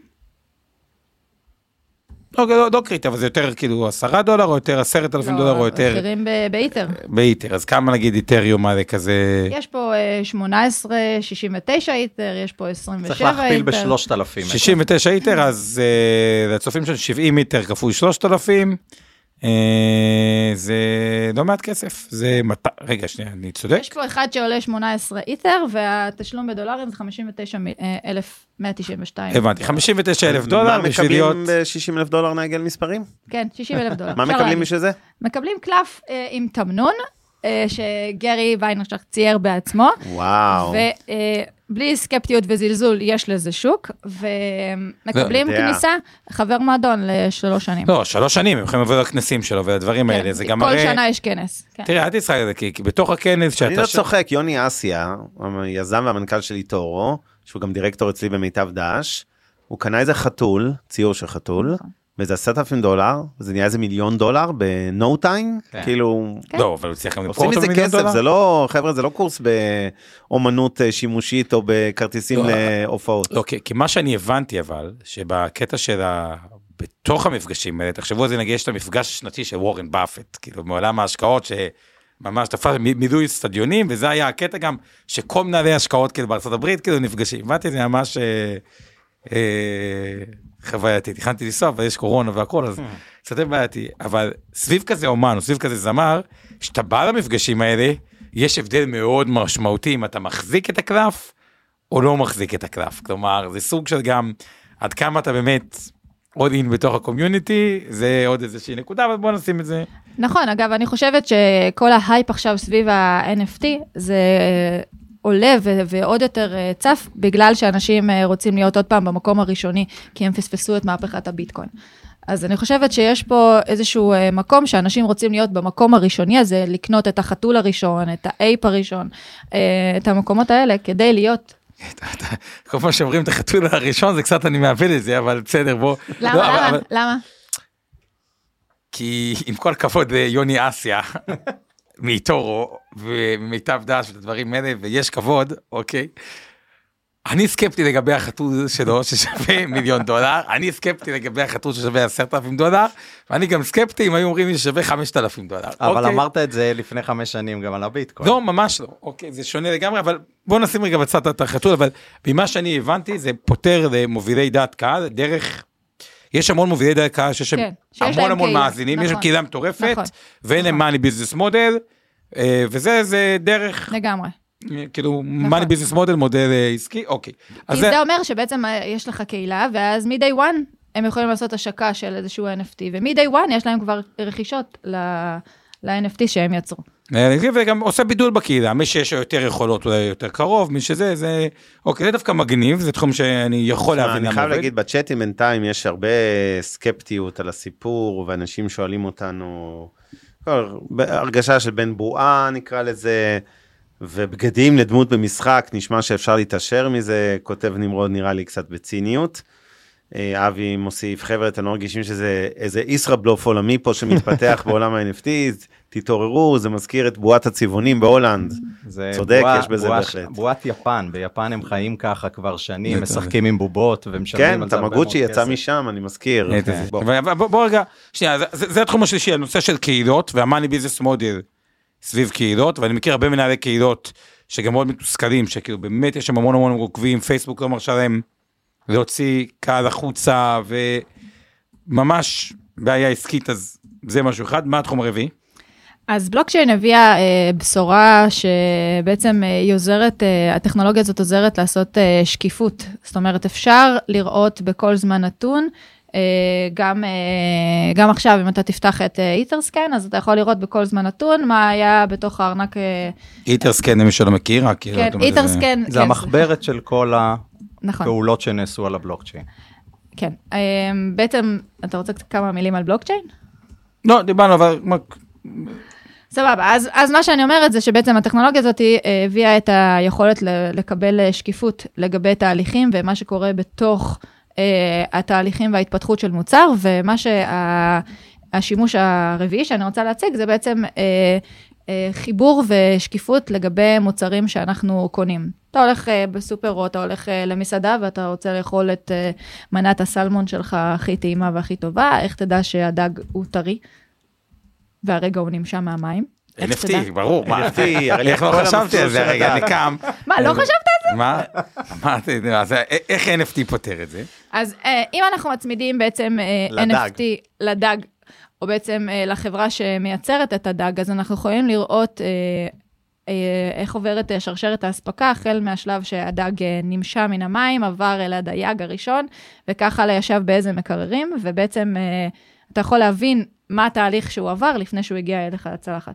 לא, לא, לא קריטי, אבל זה יותר כאילו עשרה דולר, או יותר עשרת אלפים דולר, או יותר מחירים באיתר. באיתר. אז כמה נגיד איתריום, מה זה כזה... יש פה אה, 18, 69 איתר, יש פה 27 צריך איתר. להכפיל בשלושת אלפים. 69 איתר, אז אה, לצופים של 70 איתר כפול 3,000, אה, זה לא מעט כסף. זה מת... רגע, שנייה, אני צודק? יש פה אחד שעולה 18 איתר, והתשלום בדולרים זה 59,192. הבנתי, 59 אלף מה דולר בשביל להיות... מקבלים ב-60 אלף דולר נעגל מספרים? כן, 60 אלף דולר. <laughs> מה מקבלים. בשביל זה? מקבלים קלף אה, עם תמנון, אה, שגרי ויינרשך צייר בעצמו, וואו. ובלי סקפטיות וזלזול, יש לזה שוק, ומקבלים לא. כניסה, חבר מועדון לשלוש שנים. לא, שלוש שנים, הם יכולים לבוא לכנסים שלו ולדברים כן, האלה, זה גם כל מראה... שנה יש כנס. כן. תראה, אל תשחק על זה, כי כי בתוך הכנס שאתה... אני לא ש- צוחק, יוני אסיה, היזם והמנכ"ל של איטורו, שהוא גם דירקטור אצלי במיטב דש, הוא קנה איזה חתול, ציור של חתול, נכון. באיזה עשרת אלפים דולר, וזה נהיה איזה מיליון דולר ב-no time, כן. כאילו, כן. לא, אבל הוא צריך גם למכור עושים אותו במיליון כסף, דולר. זה לא, חבר'ה, זה לא קורס באומנות אה, שימושית או בכרטיסים לא, להופעות. לא, כי כי מה שאני הבנתי אבל, שבקטע של ה... בתוך המפגשים האלה, תחשבו על זה, נגיד יש את המפגש השנתי של וורן באפט, כאילו מעולם ההשקעות שממש תפס מ- מילוי אצטדיונים, וזה היה הקטע גם שכל מנהלי השקעות כאילו בארצות הברית כאילו נפגשים. הבנתי, זה ממש אה, אה, חווייתי, תכננתי לנסוע, אבל יש קורונה והכל, אז <laughs> קצת בעייתי, אבל סביב כזה אומן או סביב כזה זמר, כשאתה בא למפגשים האלה, יש הבדל מאוד משמעותי אם אתה מחזיק את הקלף או לא מחזיק את הקלף. כלומר, זה סוג של גם עד כמה אתה באמת all in בתוך ה community, זה עוד איזושהי נקודה, אבל בוא נשים את זה. נכון, אגב, אני חושבת שכל ההייפ עכשיו סביב ה-NFT, זה עולה ו- ועוד יותר אה, צף, בגלל שאנשים אה, רוצים להיות עוד פעם במקום הראשוני, כי הם פספסו את מהפכת הביטקוין. אז אני חושבת שיש פה איזשהו אה, מקום שאנשים רוצים להיות במקום הראשוני הזה, לקנות את החתול הראשון, את האייפ הראשון, את המקומות האלה, כדי להיות... כל פעם שאומרים את החתול הראשון זה קצת אני מאבד את זה, אבל בסדר, בוא. למה? לא, למה? אבל- למה? כי עם כל הכבוד ליוני אסיה, מאיטורו ומיטב דש ואת הדברים האלה, ויש כבוד, אוקיי. אני סקפטי לגבי החתול שלו ששווה <laughs> מיליון דולר, אני סקפטי לגבי החתול ששווה עשרת אלפים דולר, ואני גם סקפטי אם היו אומרים לי ששווה חמשת אלפים דולר. אבל אוקיי? אמרת את זה לפני חמש שנים גם על הביטקוין. לא, ממש לא. אוקיי, זה שונה לגמרי, אבל בוא נשים רגע בצד את החתול, אבל ממה שאני הבנתי, זה פותר למובילי דעת קהל דרך... יש המון מובילי דעת קהל שיש כן, המון המון קהילה, מאזינים, יש להם נכון. קהילה מטורפת, נכון, ואין להם נכון. money business model, וזה זה דרך, לגמרי. אה, כאילו money business model, מודל אה, עסקי, אוקיי. כי זה, זה אומר שבעצם אה, יש לך קהילה, ואז מ-day one הם יכולים לעשות השקה של איזשהו NFT, ו-מ-day one יש להם כבר רכישות ל-NFT שהם יצרו. אה, וגם עושה בידול בקהילה, מי שיש לו יותר יכולות אולי יותר קרוב, מי שזה, זה, אוקיי, זה דווקא מגניב, זה תחום שאני יכול להבין אני חייב. להגיד, בצ'אטים בינתיים יש הרבה סקפטיות על הסיפור, ואנשים שואלים אותנו, הרגשה של בן בועה נקרא לזה, ובגדים לדמות במשחק, נשמע שאפשר להתעשר מזה, כותב נמרוד נראה לי קצת בציניות. אה, אבי מוסיף, חבר'ה, אתם לא מרגישים שזה איזה ישראבלוף עולמי פה שמתפתח <laughs> בעולם ה-NFT, תתעוררו, זה מזכיר את בועת הצבעונים בהולנד. זה צודק, בועה- יש בזה בועה- בהחלט. בועת יפן, ביפן הם חיים ככה כבר שנים. משחקים עם בובות ומשלמים כן, על זה הרבה מאוד תמגוצ'י יצא כסף. משם, אני מזכיר. כן. בוא. בוא בוא רגע, שנייה, זה- זה זה התחום השלישי, הנושא של קהילות וה money business model סביב קהילות, ואני מכיר הרבה מנהלי קהילות שגם מאוד מתוסכלים, שכאילו באמת יש שם המון המון עוקבים, פייסבוק לא מרשה להם להוציא קהל החוצה, וממש בעיה עסקית, אז זה משהו אחד. מה התחום הרביעי? אז בלוקצ'יין הביאה אה, בשורה שבעצם אה, היא עוזרת, אה, הטכנולוגיה הזאת עוזרת לעשות אה, שקיפות. זאת אומרת, אפשר לראות בכל זמן נתון, אה, גם, אה, גם עכשיו, אם אתה תפתח את איתרסקן, אז אתה יכול לראות בכל זמן נתון מה היה בתוך הארנק. אה, איטרסקן, למי שלא מכיר, רק כן, אומרת, זה- איתרסקן. זה כן, המחברת של כל נכון, הפעולות שנעשו על הבלוקצ'יין. כן. אה, בעצם, אתה רוצה כמה מילים על בלוקצ'יין? לא, דיברנו, אבל סבבה, אז, אז מה שאני אומרת זה שבעצם הטכנולוגיה הזאת אה, הביאה את היכולת לקבל אה, שקיפות לגבי תהליכים ומה שקורה בתוך אה, התהליכים וההתפתחות של מוצר, ומה שהשימוש הרביעי שאני רוצה להציג זה בעצם אה, אה, חיבור ושקיפות לגבי מוצרים שאנחנו קונים. אתה הולך אה, בסופר או אתה הולך אה, למסעדה ואתה רוצה לאכול את אה, מנת הסלמון שלך הכי טעימה והכי טובה, איך תדע שהדג הוא טרי והרגע הוא נמשע מהמים? NFT, ברור. מה? NFT, <laughs> איך לא כל חשבתי על זה הרגע. אני קם. מה, לא חשבת? מה? אמרתי, אז איך NFT פותר את זה? אז אה, אם אנחנו מצמידים בעצם אה, לדג. NFT לדג, או בעצם אה, לחברה שמייצרת את הדג, אז אנחנו יכולים לראות אה, אה, איך עוברת אה, שרשרת האספקה, החל מהשלב שהדג אה, נמשע מן המים, עבר אל הדייג הראשון, וככה לישב באיזה מקררים, ובעצם אה, אתה יכול להבין מה התהליך שהוא עבר לפני שהוא הגיע אליך לצלחת.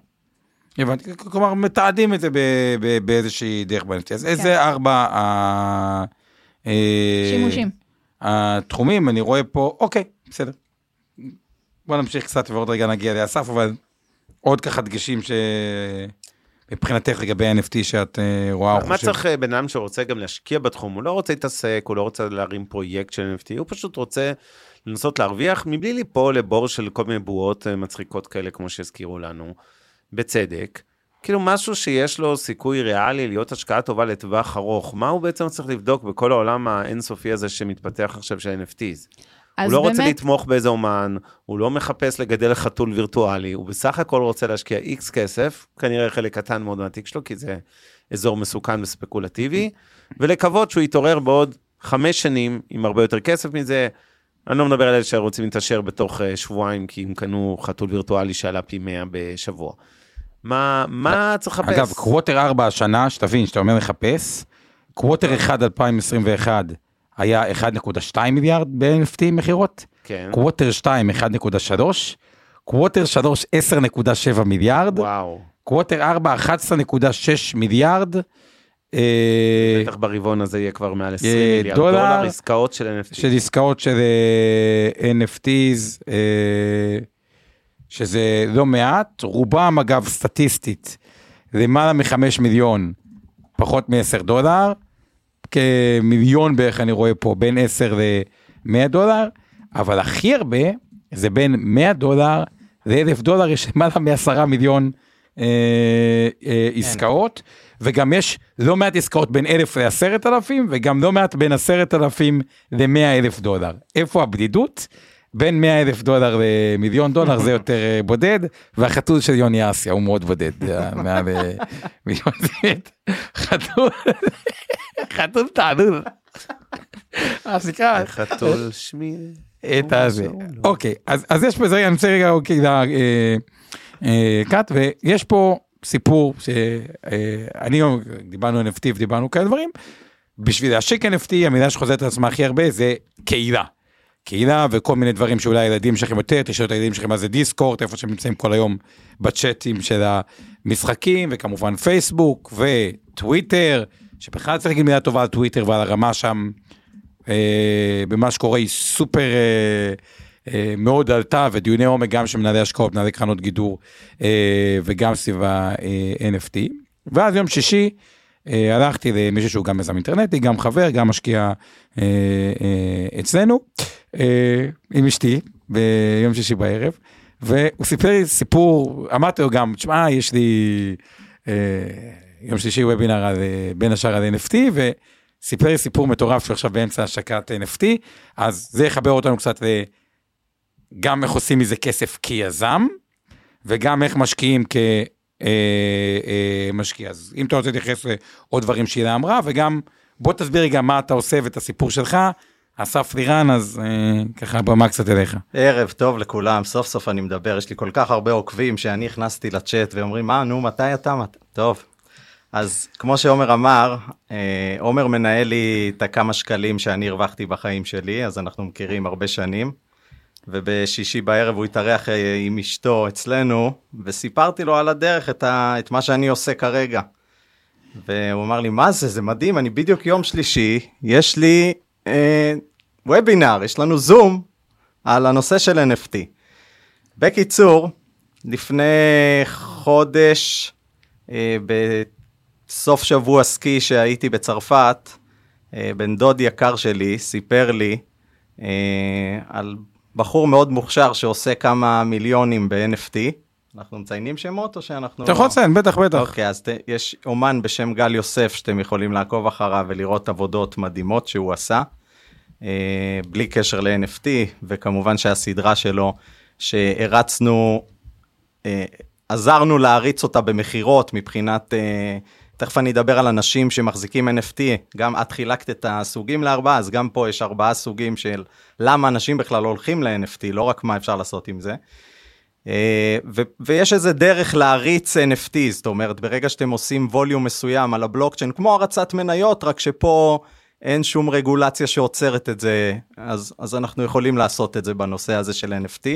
הבנתי, כלומר מתעדים את זה ב- ב- באיזושהי דרך ב-NFT. אז איזה ארבע ה- אה, שימושים. התחומים, אני רואה פה, אוקיי, בסדר. בוא נמשיך קצת ועוד רגע נגיע לאסף, אבל עוד ככה דגשים שמבחינתך לגבי NFT שאת אה, רואה או מה חושבת. צריך אה, בן אדם שרוצה גם להשקיע בתחום? הוא לא רוצה להתעסק, הוא לא רוצה להרים פרויקט של NFT, הוא פשוט רוצה לנסות להרוויח מבלי ליפול לבור של כל מיני בועות אה, מצחיקות כאלה, כמו שהזכירו לנו, בצדק. כאילו משהו שיש לו סיכוי ריאלי להיות השקעה טובה לטווח ארוך. מה הוא בעצם צריך לבדוק בכל העולם האינסופי הזה שמתפתח עכשיו של NFTs? הוא לא רוצה באמת, לתמוך באיזה אומן, הוא לא מחפש לגדל חתול וירטואלי, הוא בסך הכל רוצה להשקיע איקס כסף, כנראה חלק קטן מאוד מהתיק שלו, כי זה אזור מסוכן וספקולטיבי, ולקוות שהוא יתעורר בעוד חמש שנים עם הרבה יותר כסף מזה. אני לא מדבר על אלה שרוצים להתעשר בתוך אה, שבועיים, כי הם קנו חתול וירטואלי שעלה פי 100 בשבוע. מה, מה צריך לחפש? אגב, קווטר 4 השנה, שתבין, שאתה אומר לחפש, quarter 1 2021 היה 1.2 מיליארד ב-NFT מכירות, כן, quarter 2 1.3, quarter 3 10.7 מיליארד, וואו. quarter 4 11.6 מיליארד, בטח ברבעון הזה יהיה כבר מעל 20 אה, מיליארד דולר דולר עסקאות של NFT. של עסקאות של אה, NFTs, אה, שזה לא מעט, רובם אגב סטטיסטית, למעלה מחמש מיליון, פחות מ-10 דולר, כמיליון בערך אני רואה פה, בין 10 ל-100 דולר, אבל הכי הרבה זה בין 100 דולר ל-1,000 דולר, יש למעלה מ-10 מיליון אה, אה, עסקאות, וגם יש לא מעט עסקאות בין 1,000 ל-10,000, וגם לא מעט בין 10,000 ל-100,000 דולר. איפה הבדידות? בין 100 אלף דולר למיליון דולר זה יותר אה, בודד, והחתול של יוני אסיה הוא מאוד בודד, אה, מעל אה, מיליון. חתול, חתול תענון. סליחה, חתול שמי... את הזה. אוקיי, אז, אז יש פה זה, אני רוצה רגע, אוקיי, קאט, ויש פה סיפור שאני, דיברנו NFT ודיברנו כאלה דברים, בשביל להשיק NFT, המילה שחוזרת על עצמה הכי הרבה זה קהילה. קהילה וכל מיני דברים שאולי הילדים שלכם יותר, תשאלו את הילדים שלכם מה זה דיסקורט, איפה שהם נמצאים כל היום בצ'אטים של המשחקים, וכמובן פייסבוק וטוויטר, שבכלל צריך להגיד מילה טובה על טוויטר ועל הרמה שם, אה, במה שקורה היא סופר אה, אה, מאוד עלתה, ודיוני עומק גם של מנהלי השקעות, מנהלי קרנות גידור, אה, וגם סביב ה-NFT. ואז יום שישי, אה, הלכתי למישהו שהוא גם יזם אינטרנטי, גם חבר, גם משקיע אה, אה, אצלנו, אה, עם אשתי, ביום שישי בערב, והוא סיפר לי סיפור, אמרתי לו גם, תשמע, יש לי אה, יום שלישי וובינר על, אה, בין השאר על NFT, וסיפר לי סיפור מטורף שהוא עכשיו באמצע השקת NFT, אז זה יחבר אותנו קצת. גם איך עושים מזה כסף כיזם, וגם איך משקיעים כ... אה, אה. אז אם אתה רוצה להתייחס לעוד דברים שהילה אמרה, וגם בוא תסביר גם מה אתה עושה ואת הסיפור שלך. אסף לירן, אז אה, ככה במה קצת אליך. ערב טוב לכולם, סוף סוף אני מדבר, יש לי כל כך הרבה עוקבים שאני הכנסתי לצ'אט ואומרים, מה, נו, מתי אתה? מת... טוב. אז כמו שעומר אמר, אה, עומר מנהל לי את הכמה שקלים שאני הרווחתי בחיים שלי, אז אנחנו מכירים הרבה שנים. ובשישי בערב הוא התארח אה, עם אשתו אצלנו, וסיפרתי לו על הדרך את, ה... את מה שאני עושה כרגע. והוא אמר לי, מה זה, זה מדהים, אני בדיוק יום שלישי, יש לי אה, וובינר, יש לנו זום על הנושא של NFT. בקיצור, לפני חודש, אה, בסוף שבוע סקי שהייתי בצרפת, אה, בן דוד יקר שלי סיפר לי אה, על בחור מאוד מוכשר שעושה כמה מיליונים ב-NFT, אנחנו מציינים שמות או שאנחנו... אתה יכול לציין, בטח, בטח. אוקיי, אז ת, יש אומן בשם גל יוסף שאתם יכולים לעקוב אחריו ולראות עבודות מדהימות שהוא עשה, אה, בלי קשר ל-NFT, וכמובן שהסדרה שלו, שהרצנו, אה, עזרנו להריץ אותה במכירות מבחינת, אה, תכף אני אדבר על אנשים שמחזיקים NFT, גם את חילקת את הסוגים לארבעה, אז גם פה יש ארבעה סוגים של למה אנשים בכלל הולכים ל-NFT, לא רק מה אפשר לעשות עם זה. אה, ו- ויש איזה דרך להריץ NFT, זאת אומרת, ברגע שאתם עושים ווליום מסוים על הבלוקצ'יין, כמו הרצת מניות, רק שפה אין שום רגולציה שעוצרת את זה, אז, אז אנחנו יכולים לעשות את זה בנושא הזה של NFT.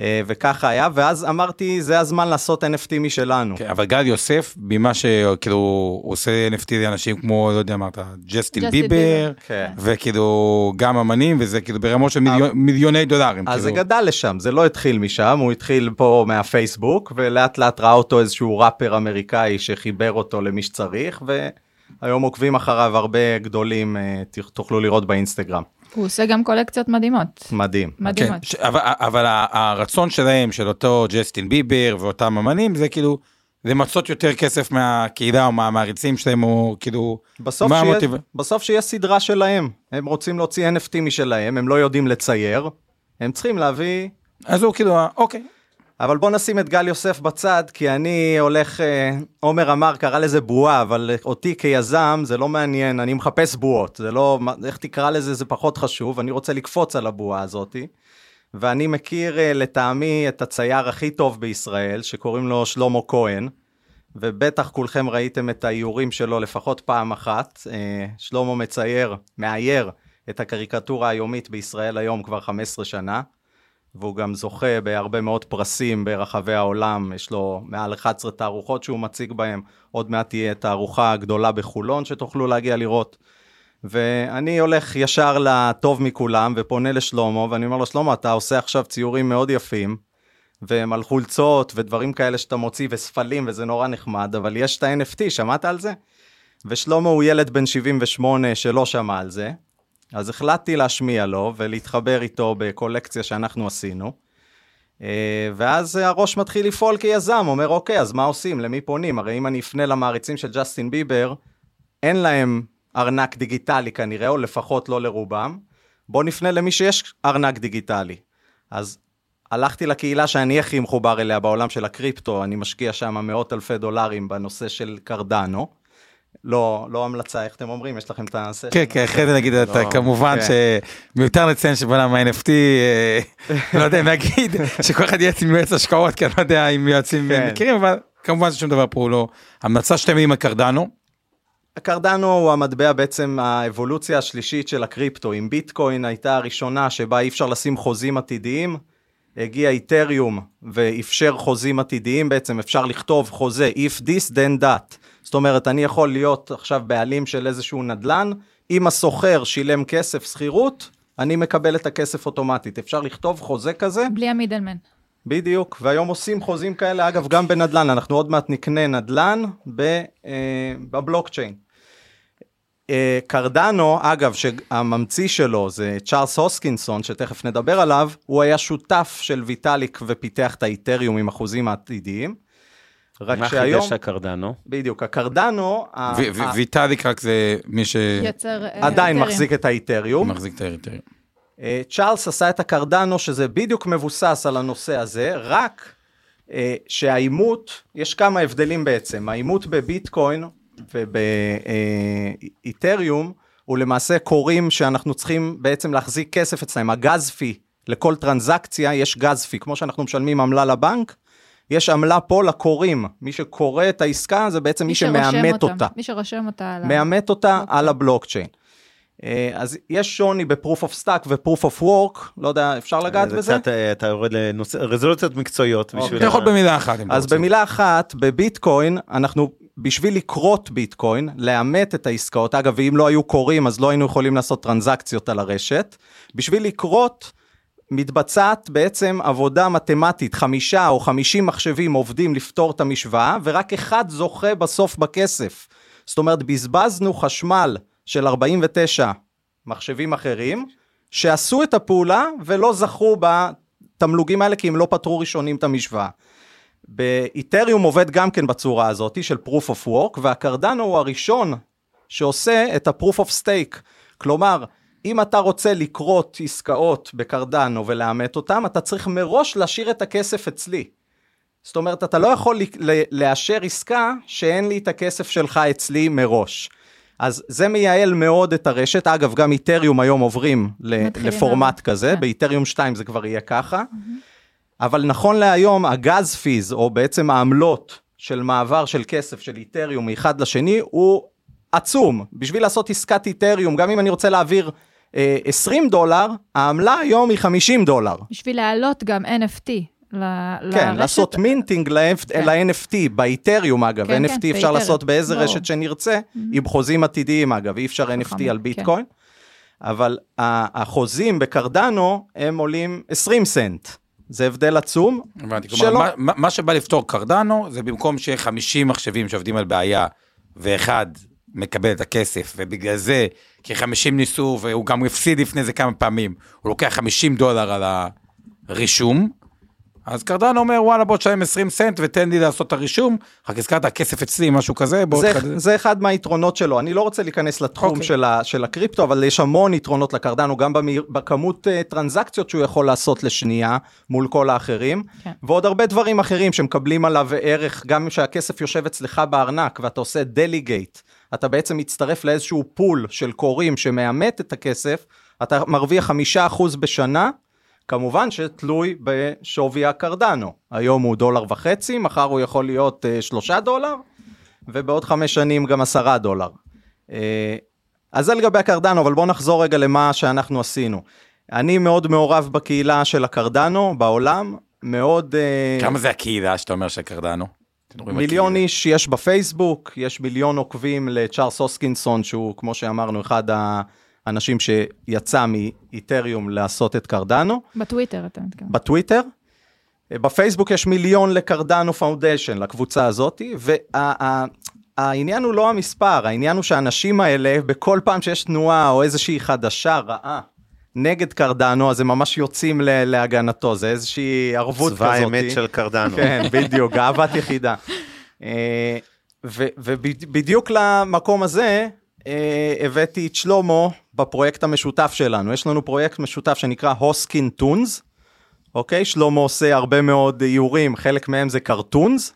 אה, וככה היה, ואז אמרתי, זה הזמן לעשות NFT משלנו. כן, אבל גל יוסף, ממה שכאילו הוא עושה NFT לאנשים כמו, לא יודע מה אתה, ג'סטין ביבר. כן. וכאילו גם אמנים, וזה כאילו ברמות של מיליון- מיליוני דולרים. אז זה כאילו. גדל לשם, זה לא התחיל משם, הוא התחיל פה מהפייסבוק, ולאט לאט ראה אותו איזשהו ראפר אמריקאי שחיבר אותו למי שצריך, והיום עוקבים אחריו הרבה גדולים, אה, תוכלו לראות באינסטגרם. הוא עושה גם קולקציות מדהימות. מדהים. מדהימות. כן, ש- אבל, אבל הרצון שלהם, של אותו ג'סטין ביבר ואותם אמנים, זה כאילו, זה מצות יותר כסף מהקהילה או מהמעריצים שלהם, או כאילו, בסוף מה שיהיה, המוטיב- בסוף שיהיה סדרה שלהם, הם רוצים להוציא NFT משלהם, הם לא יודעים לצייר, הם צריכים להביא... אז הוא כאילו, אוקיי. אבל בוא נשים את גל יוסף בצד, כי אני הולך, אה, עומר אמר, קרא לזה בועה, אבל אותי כיזם זה לא מעניין, אני מחפש בועות, זה לא, איך תקרא לזה, זה פחות חשוב, אני רוצה לקפוץ על הבועה הזאתי. ואני מכיר אה, לטעמי את הצייר הכי טוב בישראל, שקוראים לו שלמה כהן, ובטח כולכם ראיתם את האיורים שלו לפחות פעם אחת. אה, שלמה מצייר, מאייר את הקריקטורה היומית בישראל היום כבר 15 שנה, והוא גם זוכה בהרבה מאוד פרסים ברחבי העולם, יש לו מעל 11 תערוכות שהוא מציג בהם, עוד מעט תהיה תערוכה גדולה בחולון שתוכלו להגיע לראות. ואני הולך ישר לטוב מכולם ופונה לשלמה, ואני אומר לו, שלמה, אתה עושה עכשיו ציורים מאוד יפים, והם על חולצות ודברים כאלה שאתה מוציא וספלים וזה נורא נחמד, אבל יש את ה-NFT, שמעת על זה? ושלמה הוא ילד בן 78 שלא שמע על זה, אז החלטתי להשמיע לו ולהתחבר איתו בקולקציה שאנחנו עשינו. אה, ואז הראש מתחיל לפעול כיזם, אומר אוקיי, אז מה עושים? למי פונים? הרי אם אני אפנה למעריצים של ג'סטין ביבר, אין להם ארנק דיגיטלי כנראה, או לפחות לא לרובם. בוא נפנה למי שיש ארנק דיגיטלי. אז הלכתי לקהילה שאני הכי מחובר אליה בעולם של הקריפטו, אני משקיע שם מאות אלפי דולרים בנושא של קרדנו. לא, לא המלצה, איך אתם אומרים? יש לכם את הסשן? כן, כן, אחרי זה נגיד, אתה לא, כמובן כן. שמיותר לציין שבעולם ה-NFT, אה, <laughs> לא יודע אם להגיד <laughs> שכל אחד יועץ עם יועץ השקעות, כי אני לא יודע אם יועצים כן. מכירים, אבל כמובן ששום דבר פה הוא לא. המלצה שתי מילים על קרדנו, הקרדנו הוא המטבע בעצם האבולוציה השלישית של הקריפטו. אם ביטקוין הייתה הראשונה שבה אי אפשר לשים חוזים עתידיים, הגיע איתריום ואפשר חוזים עתידיים, בעצם אפשר לכתוב חוזה if this then that. זאת אומרת, אני יכול להיות עכשיו בעלים של איזשהו נדל"ן, אם הסוחר שילם כסף שכירות, אני מקבל את הכסף אוטומטית. אפשר לכתוב חוזה כזה, בלי המידלמן. בדיוק, והיום עושים חוזים כאלה, אגב, גם בנדל"ן, אנחנו עוד מעט נקנה נדל"ן אה, בבלוקצ'יין. אה, קרדנו, אגב, שהממציא שלו זה צ'ארלס הוסקינסון, שתכף נדבר עליו, הוא היה שותף של ויטאליק ופיתח את האיתריום עם אחוזים העתידיים. רק מה שהיום, חידש הקרדנו? בדיוק, הקרדנו, ה- ו- ו- ה- ויטאליק רק זה מי יצר... אה, עדיין איתריום. מחזיק את האיתריום. שמחזיק את האריתריום. אה, צ'ארלס עשה את הקרדנו, שזה בדיוק מבוסס על הנושא הזה, רק אה, שהאימות, יש כמה הבדלים בעצם. האימות בביטקוין ובאיתריום, הוא למעשה קוראים שאנחנו צריכים בעצם להחזיק כסף אצלם. הגז פי, לכל טרנזקציה יש גז פי, כמו שאנחנו משלמים עמלה לבנק, יש עמלה פה לקוראים. מי שקורא את העסקה זה בעצם מי, שמאמת אותה. מי שרושם אותה. מאמת אותה אוקיי. על הבלוקצ'יין. אה, אז יש שוני ב-proof of stack ו-proof of work, לא יודע, אפשר לגעת זה בזה? קצת, אה, אתה יורד לרזולוציות מקצועיות. אתה יכול ה- במילה אחת אז. במילה אחת, בביטקוין, אנחנו, בשביל לקרות ביטקוין, לאמת את העסקאות, אגב, ואם לא היו קוראים, אז לא היינו יכולים לעשות טרנזקציות על הרשת, בשביל לקרות, מתבצעת בעצם עבודה מתמטית, חמישה או חמישים מחשבים עובדים לפתור את המשוואה, ורק אחד זוכה בסוף בכסף. זאת אומרת, בזבזנו חשמל של 49 מחשבים אחרים, שעשו את הפעולה ולא זכו בתמלוגים האלה כי הם לא פתרו ראשונים את המשוואה. באיתריום עובד גם כן בצורה הזאת של proof of work, והקרדנו הוא הראשון שעושה את ה-proof of stake. כלומר, אם אתה רוצה לקרות עסקאות בקרדנו ולאמת אותם, אתה צריך מראש להשאיר את הכסף אצלי. זאת אומרת, אתה לא יכול לאשר עסקה שאין לי את הכסף שלך אצלי מראש. אז זה מייעל מאוד את הרשת. אגב, גם איתריום היום עוברים לפורמט כזה, כן. באיתריום 2 זה כבר יהיה ככה. Mm-hmm. אבל נכון להיום, הגז פיז, או בעצם העמלות של מעבר של כסף של איתריום מאחד לשני, הוא עצום. בשביל לעשות עסקת איתריום, גם אם אני רוצה להעביר 20 אה, דולר, העמלה היום היא 50 דולר. בשביל להעלות גם NFT. ל- כן, לרשת... לעשות מינטינג כן. ל-NFT, באיתריום אגב, כן, NFT כן, אפשר באיתר... לעשות באיזה ברור. רשת שנרצה, mm-hmm. עם חוזים עתידיים אגב, אי אפשר NFT על כן. ביטקוין, כן. אבל החוזים בקרדנו הם עולים 20 סנט. זה הבדל עצום. הבנתי, כלומר, מה, מה שבא לפתור קרדנו, זה במקום שיהיה 50 מחשבים שעובדים על בעיה, ואחד מקבל את הכסף, ובגלל זה, כי 50 ניסו, והוא גם הפסיד לפני זה כמה פעמים, הוא לוקח 50 דולר על הרישום, אז קרדן אומר, וואלה, בוא תשלם 20 סנט ותן לי לעשות את הרישום, רק הזכרת הכסף אצלי, משהו כזה, בוא... זה, תחד... זה אחד מהיתרונות שלו, אני לא רוצה להיכנס לתחום okay. אוקיי. של, ה, של הקריפטו, אבל יש המון יתרונות לקרדנו, גם במיר, בכמות uh, טרנזקציות שהוא יכול לעשות לשנייה מול כל האחרים, okay. כן. ועוד הרבה דברים אחרים שמקבלים עליו ערך, גם כשהכסף יושב אצלך בארנק ואתה עושה דליגייט, אתה בעצם מצטרף לאיזשהו פול של קוראים שמאמת את הכסף, אתה מרוויח חמישה אחוז בשנה, כמובן שתלוי בשווי הקרדנו. היום הוא דולר וחצי, מחר הוא יכול להיות uh, שלושה דולר, ובעוד חמש שנים גם עשרה דולר. Uh, אז זה לגבי הקרדנו, אבל בואו נחזור רגע למה שאנחנו עשינו. אני מאוד מעורב בקהילה של הקרדנו בעולם, מאוד... Uh, כמה זה הקהילה שאתה אומר של הקרדנו? מיליון איש יש בפייסבוק, יש מיליון עוקבים לצ'ארלס הוסקינסון, שהוא, כמו שאמרנו, אחד ה... אנשים שיצא מאיתריום לעשות את קרדנו. בטוויטר אתה מתכוון. בטוויטר. בפייסבוק יש מיליון לקרדנו פאונדשן, לקבוצה הזאת, והעניין וה, הוא לא המספר, העניין הוא שהאנשים האלה, בכל פעם שיש תנועה או איזושהי חדשה רעה נגד קרדנו, אז הם ממש יוצאים להגנתו, זה איזושהי ערבות כזאת. צבא האמת של קרדנו. כן, בדיוק, גאוות יחידה. אה, ובדיוק למקום הזה, הבאתי את שלמה בפרויקט המשותף שלנו. יש לנו פרויקט משותף שנקרא הוסקין טונס, אוקיי? שלמה עושה הרבה מאוד איורים, חלק מהם זה cartoons,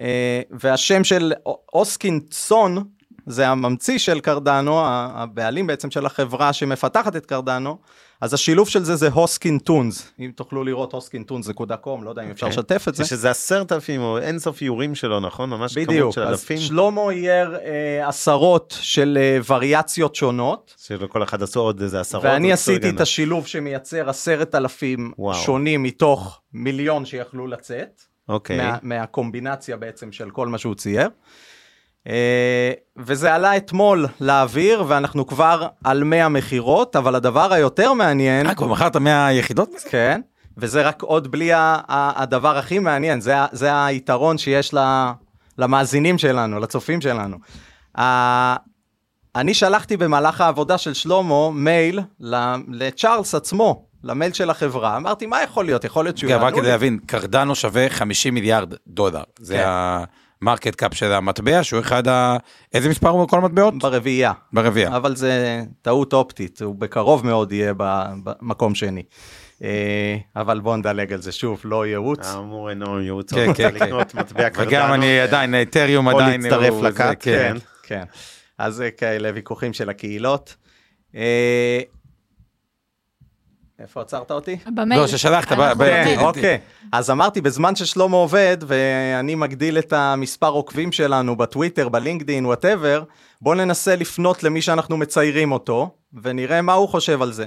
אה, והשם של הוסקינסון, זה הממציא של קרדנו, הבעלים בעצם של החברה שמפתחת את קרדנו, אז השילוב של זה זה הוסקין טונס, אם תוכלו לראות הוסקינטונס.קום, לא יודע אם אפשר אוקיי. לשתף את זה. שזה עשרת אלפים או אין סוף איורים שלו, נכון? ממש כמות של אלפים. בדיוק, אז שלמה אייר אה, עשרות של אה, וריאציות שונות. שלכל אחד עשו עוד איזה עשרות. ואני עשיתי את השילוב שמייצר עשרת אלפים שונים מתוך מיליון שיכלו לצאת. אוקיי. מה, מהקומבינציה בעצם של כל מה שהוא צייר. אה, וזה עלה אתמול לאוויר, ואנחנו כבר על 100 מכירות, אבל הדבר היותר מעניין... אה, כבר מכרת 100 יחידות? כן, וזה רק עוד בלי הדבר הכי מעניין, זה, זה היתרון שיש למאזינים שלנו, לצופים שלנו. אני שלחתי במהלך העבודה של שלמה מייל לצ'ארלס עצמו, למייל של החברה, אמרתי, מה יכול להיות? יכול להיות שהוא יענו לי. רק כדי להבין, קרדנו שווה 50 מיליארד דולר. זה כן. ה... market cap של המטבע, שהוא אחד ה... איזה מספר הוא בכל המטבעות? ברביעייה. ברביעייה. אבל זה טעות אופטית, הוא בקרוב מאוד יהיה במקום שני. אה, אבל בוא נדלג על זה שוב, לא ייעוץ. האמור אינו ייעוץ. כן, כן, כן. וגם אני עדיין, אתריום עדיין... או להצטרף לקאט, כן. כן. אז זה כאלה ויכוחים של הקהילות. איפה עצרת אותי? במייל. לא, ששלחת. כן, אוקיי. אז אמרתי, בזמן ששלמה עובד, ואני מגדיל את המספר עוקבים שלנו בטוויטר, בלינקדאין, whatever, בואו ננסה לפנות למי שאנחנו מציירים אותו, ונראה מה הוא חושב על זה.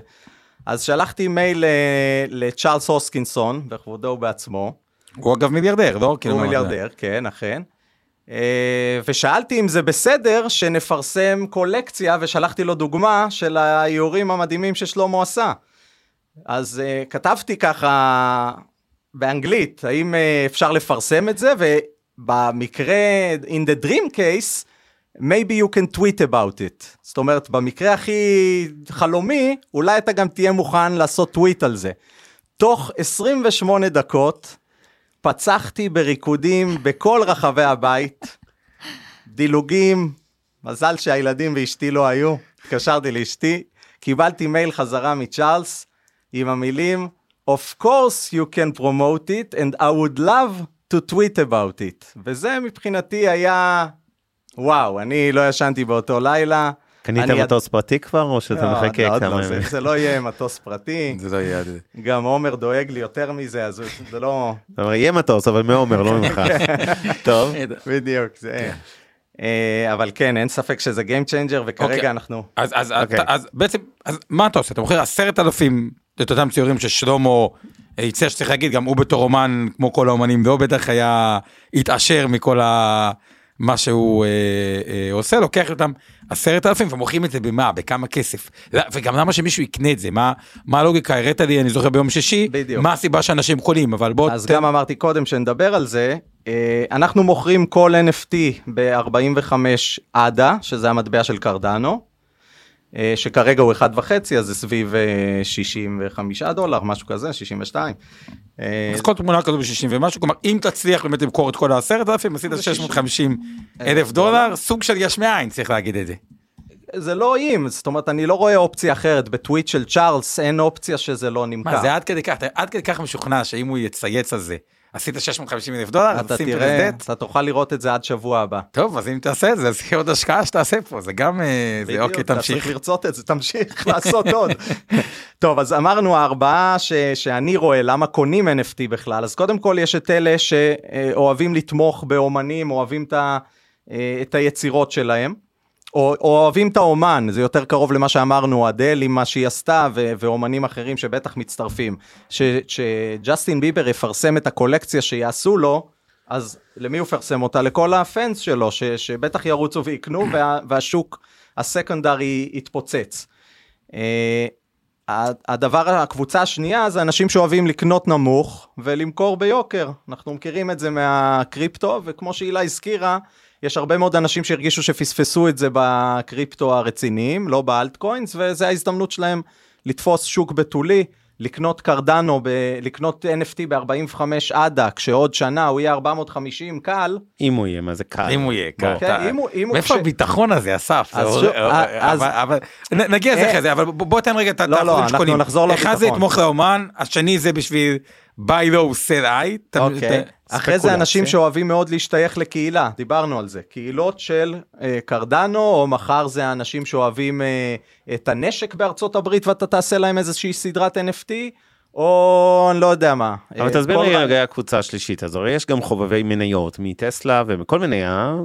אז שלחתי מייל אה, לצ'ארלס הוסקינסון, בכבודו בעצמו. הוא אגב מיליארדר, לא? הוא מיליארדר, כן, אכן. אה, ושאלתי אם זה בסדר שנפרסם קולקציה, ושלחתי לו דוגמה של האיורים המדהימים ששלמה עשה. אז uh, כתבתי ככה באנגלית, האם uh, אפשר לפרסם את זה, ובמקרה, in the dream case, maybe you can tweet about it. זאת אומרת, במקרה הכי חלומי, אולי אתה גם תהיה מוכן לעשות טוויט על זה. תוך 28 דקות, פצחתי בריקודים בכל רחבי הבית, דילוגים, מזל שהילדים ואשתי לא היו, התקשרתי לאשתי, קיבלתי מייל חזרה מצ'ארלס עם המילים, Of course you can promote it and I would love to tweet about it. וזה מבחינתי היה, וואו, אני לא ישנתי באותו לילה. קנית מטוס פרטי כבר, או שאתה לא, מחכה לא, כמה לא, ימים? זה לא יהיה מטוס פרטי, <laughs> זה לא יהיה... גם עומר דואג לי יותר מזה, אז זה לא... יהיה מטוס, אבל מעומר, לא ממך. <laughs> טוב, בדיוק, זה... אה, אבל כן, אין ספק שזה Game Changer, וכרגע אוקיי. אנחנו... אז, אז, אוקיי. בעצם, מה אתה עושה? אתה מוכר עשרת אלפים את אותם ציורים ששלמה אה, יצא שצריך להגיד, גם הוא בתור אומן, כמו כל האומנים, והוא בטח היה התעשר מכל ה... מה שהוא אה, אה, עושה, לוקח אותם עשרת אלפים ומוכרים את זה במה, בכמה כסף. לא, וגם למה שמישהו יקנה את זה, מה, מה הלוגיקה, הראת לי, אני זוכר ביום שישי, בדיוק. מה הסיבה שאנשים קונים, אבל בוא... אז תן- גם אמרתי קודם שנדבר על זה, אה, אנחנו מוכרים כל NFT ב-45 עדה, שזה המטבע של קרדנו, אה, שכרגע הוא 1.5, אז זה סביב אה, 65 דולר, משהו כזה, 62. אה, אז כל תמונה כזו ב-60 ומשהו, כלומר אם תצליח באמת למכור את כל העשרת אלפים, עשית 650 אלף דולר, סוג של יש מאין, צריך להגיד את זה. זה לא אם, זאת אומרת, אני לא רואה אופציה אחרת. בטוויט של צ'ארלס אין אופציה שזה לא נמכר. מה זה עד כדי כך, אתה עד כדי כך משוכנע שאם הוא יצייץ על זה, עשית 650 אלף דולר, אתה תראה. אתה תוכל לראות את זה עד שבוע הבא. טוב, אז אם תעשה את זה, אז עוד השקעה שתעשה פה, זה גם, אה, זה אוקיי, תמשיך. צריך לרצות את זה, תמשיך <laughs> לעשות עוד. טוב, אז אמרנו הארבעה ש, שאני רואה למה קונים NFT בכלל, אז קודם כל יש את אלה שאוהבים לתמוך באומנים, אוהבים את, ה, אה, את היצירות שלהם. או, או אוהבים את האומן, זה יותר קרוב למה שאמרנו, אדל עם מה שהיא עשתה, ו- ואומנים אחרים שבטח מצטרפים. שג'סטין ביבר יפרסם את הקולקציה שיעשו לו, אז למי הוא יפרסם אותה? לכל הפאנס שלו, ש- שבטח ירוצו ויקנו, וה- והשוק הסקנדרי יתפוצץ. אה, הדבר, הקבוצה השנייה זה אנשים שאוהבים לקנות נמוך ולמכור ביוקר. אנחנו מכירים את זה מהקריפטו, וכמו שהילה הזכירה, יש הרבה מאוד אנשים שהרגישו שפספסו את זה בקריפטו הרציניים, לא באלטקוינס, וזו ההזדמנות שלהם לתפוס שוק בתולי, לקנות קרדנו, ב- לקנות NFT ב-45 עדה, כשעוד שנה הוא יהיה 450 קל. אם הוא יהיה, מה זה קל. אם הוא יהיה, בוא. כן. אתה- אם הוא- אם מאיפה כש- הביטחון הזה, אסף? אז זה- אה, אז- אבל- אבל- נ- נגיע לזה אה, אחרי זה, אבל בוא תן רגע את לא, לא, האחוזים אנחנו שקונים. נחזור אחד זה לביטחון. לתמוך לאומן, השני זה בשביל low sell high. אתה- אוקיי. אחרי זה. אנשים שאוהבים מאוד להשתייך לקהילה, דיברנו על זה. קהילות של אה, קרדנו, או מחר זה האנשים שאוהבים אה, את הנשק בארצות הברית ואתה תעשה להם איזושהי סדרת NFT, או אני לא יודע מה. אבל אה, תסביר לי רגע הקבוצה השלישית הזו, הרי יש גם חובבי מניות מטסלה ומכל מניה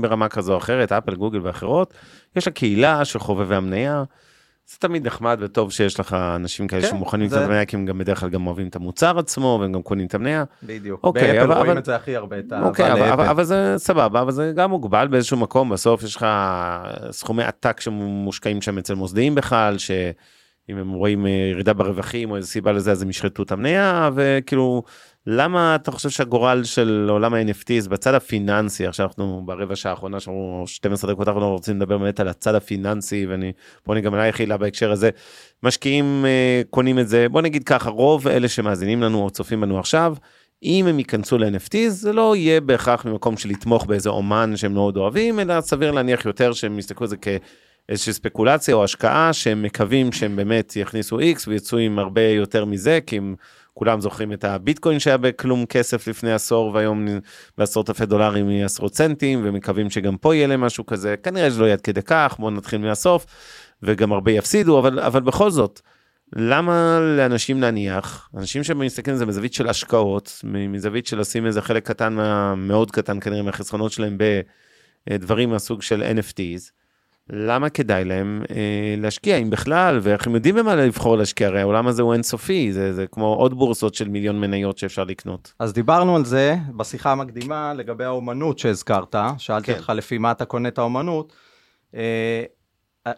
ברמה כזו או אחרת, אפל, גוגל ואחרות, יש לה קהילה של חובבי המניה. זה תמיד נחמד וטוב שיש לך אנשים כאלה כן, שמוכנים זה- את המניה, כי הם גם בדרך כלל גם אוהבים את המוצר עצמו והם גם קונים את המניה. בדיוק. אוקיי, באפל אבל- רואים אבל- את זה הכי הרבה, את אוקיי, אבל, אבל. אבל זה סבבה, אבל זה גם מוגבל באיזשהו מקום, בסוף יש לך סכומי עתק שמושקעים שם אצל מוסדיים בכלל, שאם הם רואים אה, ירידה ברווחים או איזו סיבה לזה, אז הם ישחטו את המניה, וכאילו, למה אתה חושב שהגורל של עולם ה-NFTs בצד הפיננסי, עכשיו אנחנו ברבע שעה האחרונה, שאנחנו 12 דקות אנחנו רוצים לדבר באמת על הצד הפיננסי, ואני, פה אני גם אלייך הילה בהקשר הזה, משקיעים אה, קונים את זה, בוא נגיד ככה, רוב אלה שמאזינים לנו או צופים בנו עכשיו, אם הם ייכנסו ל-NFTs, זה לא יהיה בהכרח ממקום של לתמוך באיזה אומן שהם מאוד אוהבים, אלא סביר להניח יותר שהם יסתכלו על זה כאיזושהי ספקולציה או השקעה, שהם מקווים שהם באמת יכניסו X ויצאו עם הרבה יותר מזה, כי הם כולם זוכרים את הביטקוין שהיה בכלום כסף לפני עשור, והיום בעשרות אלפי דולרים מעשרות צנטים, ומקווים שגם פה יהיה להם משהו כזה, כנראה שזה לא יהיה עד כדי כך, בואו נתחיל מהסוף, וגם הרבה יפסידו, אבל, אבל בכל זאת, למה לאנשים להניח, אנשים שמסתכלים על זה מזווית של השקעות, מזווית של לשים איזה חלק קטן, מאוד קטן כנראה מהחסכונות שלהם בדברים מהסוג של NFTs, למה כדאי להם אה, להשקיע, אם בכלל, ואיך הם יודעים במה לבחור להשקיע, הרי העולם הזה הוא אינסופי, זה, זה כמו עוד בורסות של מיליון מניות שאפשר לקנות. אז דיברנו על זה בשיחה המקדימה לגבי האומנות שהזכרת, שאלתי כן. אותך לפי מה אתה קונה את האומנות. אה,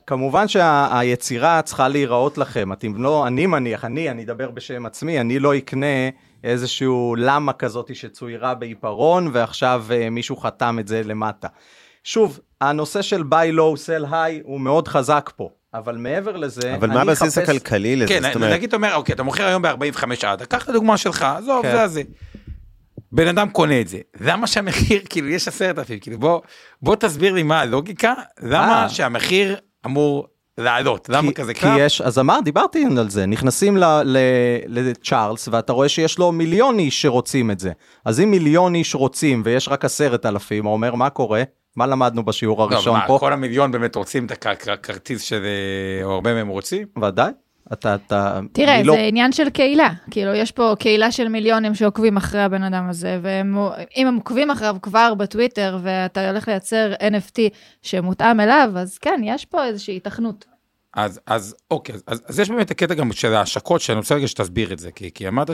כמובן שהיצירה צריכה להיראות לכם, אתם לא, אני מניח, אני, אני אדבר בשם עצמי, אני לא אקנה איזשהו למה כזאת שצוירה בעיפרון ועכשיו אה, מישהו חתם את זה למטה. שוב, הנושא של buy low, sell high הוא מאוד חזק פה, אבל מעבר לזה, אבל מה הבסיס אחפש- הכלכלי לזה? כן, זאת אומרת, נגיד אתה אומר, אוקיי, אתה מוכר היום ב-45 עד, קח את הדוגמה שלך, עזוב, כן. זה הזה. בן אדם קונה את זה, למה שהמחיר, כאילו יש עשרת אלפים, כאילו בוא, בוא תסביר לי מה הלוגיקה, למה אה. שהמחיר אמור לעלות, למה כי- כזה כי קרב? יש, אז אמר, דיברתי על זה, נכנסים ל- ל- לצ'ארלס ואתה רואה שיש לו מיליון איש שרוצים את זה. אז אם מיליון איש רוצים ויש רק עשרת אלפים, הוא אומר, מה קורה? מה למדנו בשיעור לא, הראשון מה, פה? כל המיליון באמת רוצים את הכ- כ- כרטיס של, אה, או הרבה מהם רוצים? ודאי. אתה, אתה... תראה, זה לא- עניין של קהילה. כאילו, יש פה קהילה של מיליונים שעוקבים אחרי הבן אדם הזה, ואם הם עוקבים אחריו כבר בטוויטר, ואתה הולך לייצר NFT שמותאם אליו, אז כן, יש פה איזושהי התכנות. אז אז אוקיי אז, אז יש באמת הקטע גם של ההשקות שאני רוצה רגע שתסביר את זה כי, כי אמרת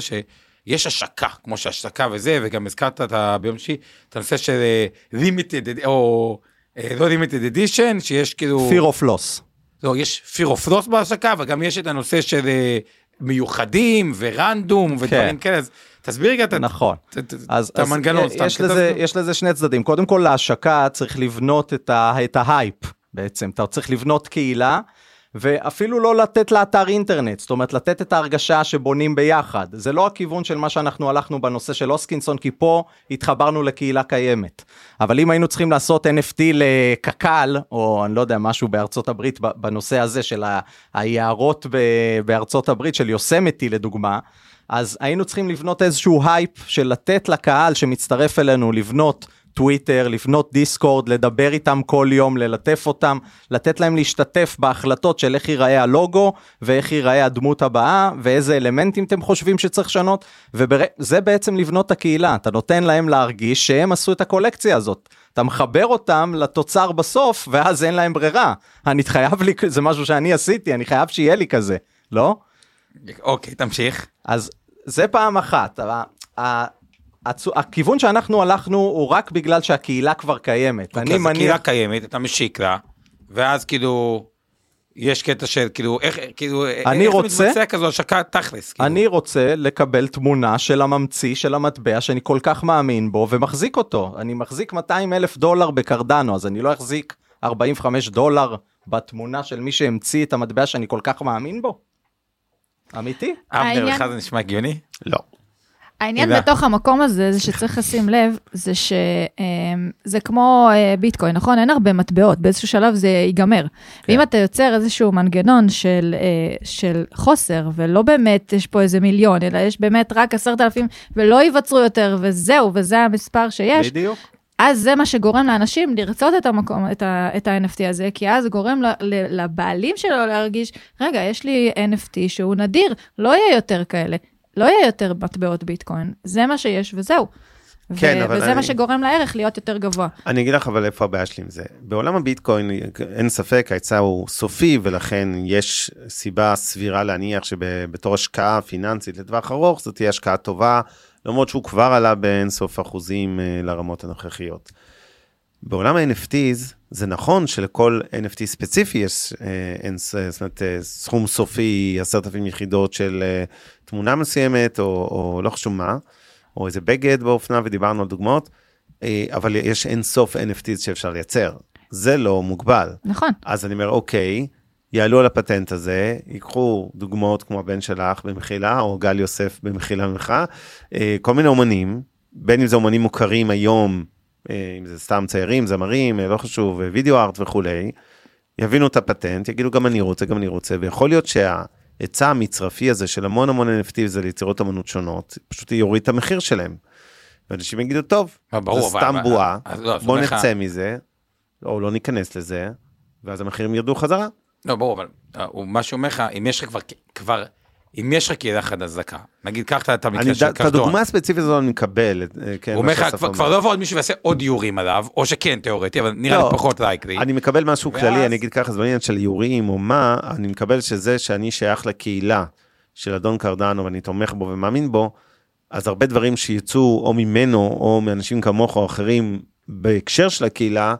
שיש השקה כמו שהשקה וזה וגם הזכרת את ה- ביום שישי את הנושא של אה, limited או אה, לא limited edition שיש כאילו fear of loss. לא יש fear of loss בהשקה וגם יש את הנושא של אה, מיוחדים ורנדום ודברים כאלה אז תסביר רגע נכון. את- המנגנון יש, לזה, יש שני צדדים. קודם כל, להשקה צריך לבנות את ההייפ בעצם. אתה צריך לבנות קהילה, ואפילו לא לתת לה אתר אינטרנט, זאת אומרת, לתת את ההרגשה שבונים ביחד. זה לא הכיוון של מה שאנחנו הלכנו בנושא של אוסקינסון, כי פה התחברנו לקהילה קיימת. אבל אם היינו צריכים לעשות NFT לקק"ל, או אני לא יודע, משהו בארצות הברית בנושא הזה של היערות בארצות הברית, של יוסמיטי לדוגמה, אז היינו צריכים לבנות איזשהו הייפ של לתת לקהל שמצטרף אלינו לבנות טוויטר, לבנות דיסקורד, לדבר איתם כל יום, ללטף אותם, לתת להם להשתתף בהחלטות של איך ייראה הלוגו, ואיך ייראה הדמות הבאה, ואיזה אלמנטים אתם חושבים שצריך לשנות, וזה בעצם לבנות את הקהילה, אתה נותן להם להרגיש שהם עשו את הקולקציה הזאת. אתה מחבר אותם לתוצר בסוף, ואז אין להם ברירה. אני חייב לי, זה משהו שאני עשיתי, אני חייב שיהיה לי כזה, לא? אוקיי תמשיך אז זה פעם אחת. הכיוון שאנחנו הלכנו הוא רק בגלל שהקהילה כבר קיימת. אני אוקיי, אז הקהילה מניח, קיימת אתה משיק לה ואז כאילו יש קטע של כאילו איך כאילו אני איך רוצה- זה מתבצע כזו השקה תכלס כאילו. אני רוצה לקבל תמונה של הממציא של המטבע שאני כל כך מאמין בו ומחזיק אותו. אני מחזיק 200 אלף דולר בקרדנו, אז אני לא אחזיק 45 דולר בתמונה של מי שהמציא את המטבע שאני כל כך מאמין בו? אמיתי? אבנר העניין- לך זה נשמע הגיוני? לא. העניין הילה. בתוך המקום הזה, זה שצריך לשים לב, זה שזה כמו אה, ביטקוין, נכון? אין הרבה מטבעות, באיזשהו שלב זה ייגמר. ואם אתה יוצר איזשהו מנגנון של, אה, של חוסר, ולא באמת יש פה איזה מיליון, אלא יש באמת רק עשרת אלפים, ולא ייווצרו יותר, וזהו, וזה המספר שיש, בדיוק. אז זה מה שגורם לאנשים לרצות את המקום, את, ה, את ה-NFT הזה, כי אז גורם ל, ל, לבעלים שלו להרגיש, רגע, יש לי NFT שהוא נדיר, לא יהיה יותר כאלה, לא יהיה יותר מטבעות ביטקוין, זה מה שיש וזהו. כן, ו- אבל וזה אני- מה שגורם לערך להיות יותר גבוה. אני אגיד לך אבל איפה הבעיה שלי עם זה. בעולם הביטקוין אין ספק ההיצע הוא סופי ולכן יש סיבה סבירה להניח שבתור השקעה פיננסית לטווח ארוך זאת תהיה השקעה טובה למרות שהוא כבר עלה באין סוף אחוזים אה, לרמות הנוכחיות. בעולם ה-NFTs זה נכון שלכל NFT ספציפי יש אה, אין, ס- זאת אומרת, אה, סכום סופי עשרת אלפים יחידות של אה, תמונה מסוימת או, או לא חשוב מה, או איזה בגד באופנה ודיברנו על דוגמאות, אה, אבל יש אין סוף NFTs שאפשר לייצר, זה לא מוגבל. נכון. אז אני אומר אוקיי, יעלו על הפטנט הזה, ייקחו דוגמאות כמו הבן שלך במחילה, או גל יוסף במחילה ממך, אה, כל מיני אומנים, בין אם זה אומנים מוכרים היום, אה, אם זה סתם ציירים, זמרים, אה, לא חשוב, אה, וידאו ארט וכולי, יבינו את הפטנט, יגידו גם אני רוצה, גם אני רוצה, ויכול להיות שההיצע המצרפי הזה של המון המון NFT זה ליצירות אמנות שונות, פשוט יוריד את המחיר שלהם. ואנשים יגידו, טוב, ברור, זה סתם בועה, לא, בוא אומר לך- נצא מזה, או לא ניכנס לזה, ואז המחירים ירדו חזרה. לא, ברור, אבל אה, הוא- מה שאומר לך, אם יש לך כבר, כבר, אם יש לך קהילה חדשה, נגיד, קח את- את המקרה של את קרדון. הדוגמה הספציפית הזאת אני מקבל, כן, הוא אומר לך, כבר- לא יבוא עוד מישהו ויעשה עוד איורים עליו, או שכן, תיאורטי, אבל נראה לי לא, פחות לייקלי. אני מקבל משהו כללי, אני אגיד ככה, זה לא עניין של איורים או מה, אני מקבל שזה שאני שייך לקהילה של אדון קרדנו ואני תומך בו ומאמין בו, אז הרבה דברים שיצאו או ממנו או מאנשים כמוך או אחרים בהקשר של הקהילה,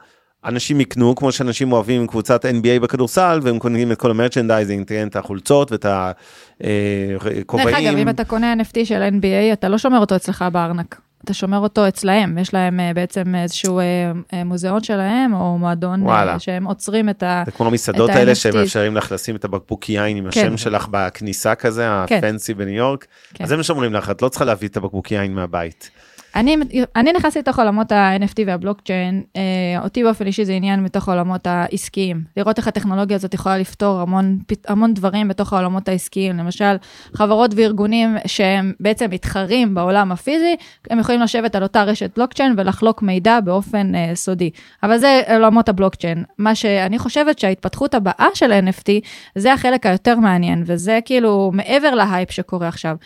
אנשים יקנו כמו שאנשים אוהבים קבוצת NBA בכדורסל והם קונים את כל ה merchandising, את החולצות ואת הכובעים. דרך אגב, אם אתה קונה NFT של NBA, אתה לא שומר אותו אצלך בארנק. אתה שומר אותו אצלהם, יש להם אה, בעצם איזשהו אה, אה, מוזיאון שלהם, או מועדון אה, וואלה. שהם אוצרים את ה... זה כמו המסעדות האלה ה-NFT. שמאפשרים לך לשים את הבקבוק יין עם השם כן. שלך בכניסה כזה, כן. הפנסי בניו יורק. כן. אז זה מה שאומרים לך, את לא צריכה להביא את הבקבוק יין מהבית. אני, אני נכנסתי לתוך עולמות ה-NFT והבלוקצ'יין, אה, אותי באופן אישי זה עניין מתוך העולמות העסקיים. לראות איך הטכנולוגיה הזאת יכולה לפתור המון, המון דברים בתוך העולמות העסקיים. למשל, חברות וארגונים שהם בעצם מתחרים בעולם הפיזי, הם יכולים לשבת על אותה רשת בלוקצ'יין ולחלוק מידע באופן אה, סודי. אבל זה עולמות הבלוקצ'יין. מה שאני חושבת שההתפתחות הבאה של NFT, זה החלק היותר מעניין, וזה כאילו מעבר להייפ שקורה עכשיו.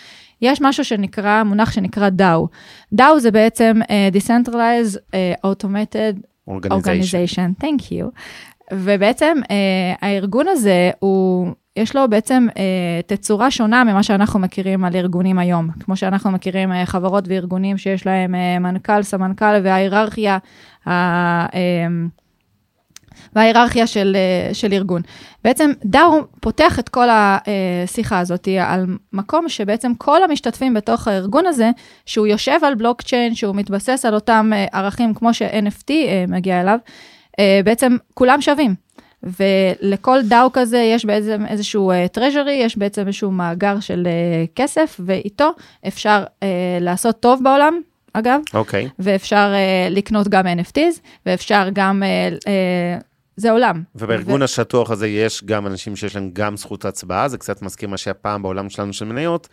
יש משהו שנקרא, מונח שנקרא DAO. DAO זה בעצם uh, Decentralized uh, Automated אורגניזיישן. Organization, thank you. ובעצם uh, הארגון הזה הוא, יש לו בעצם uh, תצורה שונה ממה שאנחנו מכירים על ארגונים היום. כמו שאנחנו מכירים uh, חברות וארגונים שיש להם uh, מנכ"ל, סמנכ"ל וההיררכיה, ה, uh, וההיררכיה של, אה, של ארגון. בעצם דאו פותח את כל השיחה הזאת על מקום שבעצם כל המשתתפים בתוך הארגון הזה, שהוא יושב על בלוקצ'יין, שהוא מתבסס על אותם אה, ערכים כמו ש-NFT אה, מגיע אליו, בעצם כולם שווים. ולכל דאו כזה יש בעצם איזשהו טרז'רי, יש בעצם איזשהו מאגר של כסף, ואיתו אפשר לעשות טוב בעולם, אגב, אוקיי. ואפשר uh, לקנות גם NFTs, ואפשר גם, uh, uh, זה עולם. ובארגון השטוח הזה יש גם אנשים שיש להם גם זכות הצבעה, זה קצת מזכיר מה שהיה פעם בעולם שלנו של מניות.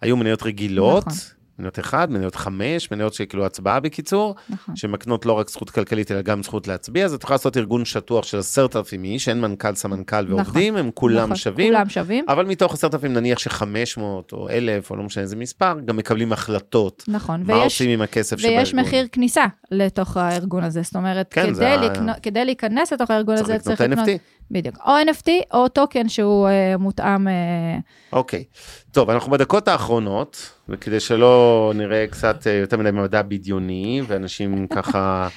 היו מניות רגילות, נכון. מניות אחד, מניות חמש, מניות שכאילו הצבעה בקיצור, נכון. שמקנות לא רק זכות כלכלית אלא גם זכות להצביע, אז את יכולה לעשות ארגון שטוח של עשרת אלפים איש, אין מנכ"ל, סמנכ"ל ועובדים, הם כולם נכון, שווים. כולם שווים, אבל מתוך עשרת אלפים נניח ש-500 או 1,000 או לא משנה איזה מספר, גם מקבלים החלטות. נכון. מה ויש, עושים עם הכסף שבארגון. ויש מחיר כניסה לתוך הארגון הזה, זאת אומרת, כן, כדי, זה לקנות, כדי להיכנס לתוך הארגון צריך הזה, לקנות צריך לקנות, NFT. בדיוק, או NFT או טוקן שהוא uh, מותאם, uh, אוקיי. טוב, אנחנו בדקות האחרונות, וכדי שלא נראה קצת אה, יותר מדי מדע בדיוני, ואנשים <laughs> ככה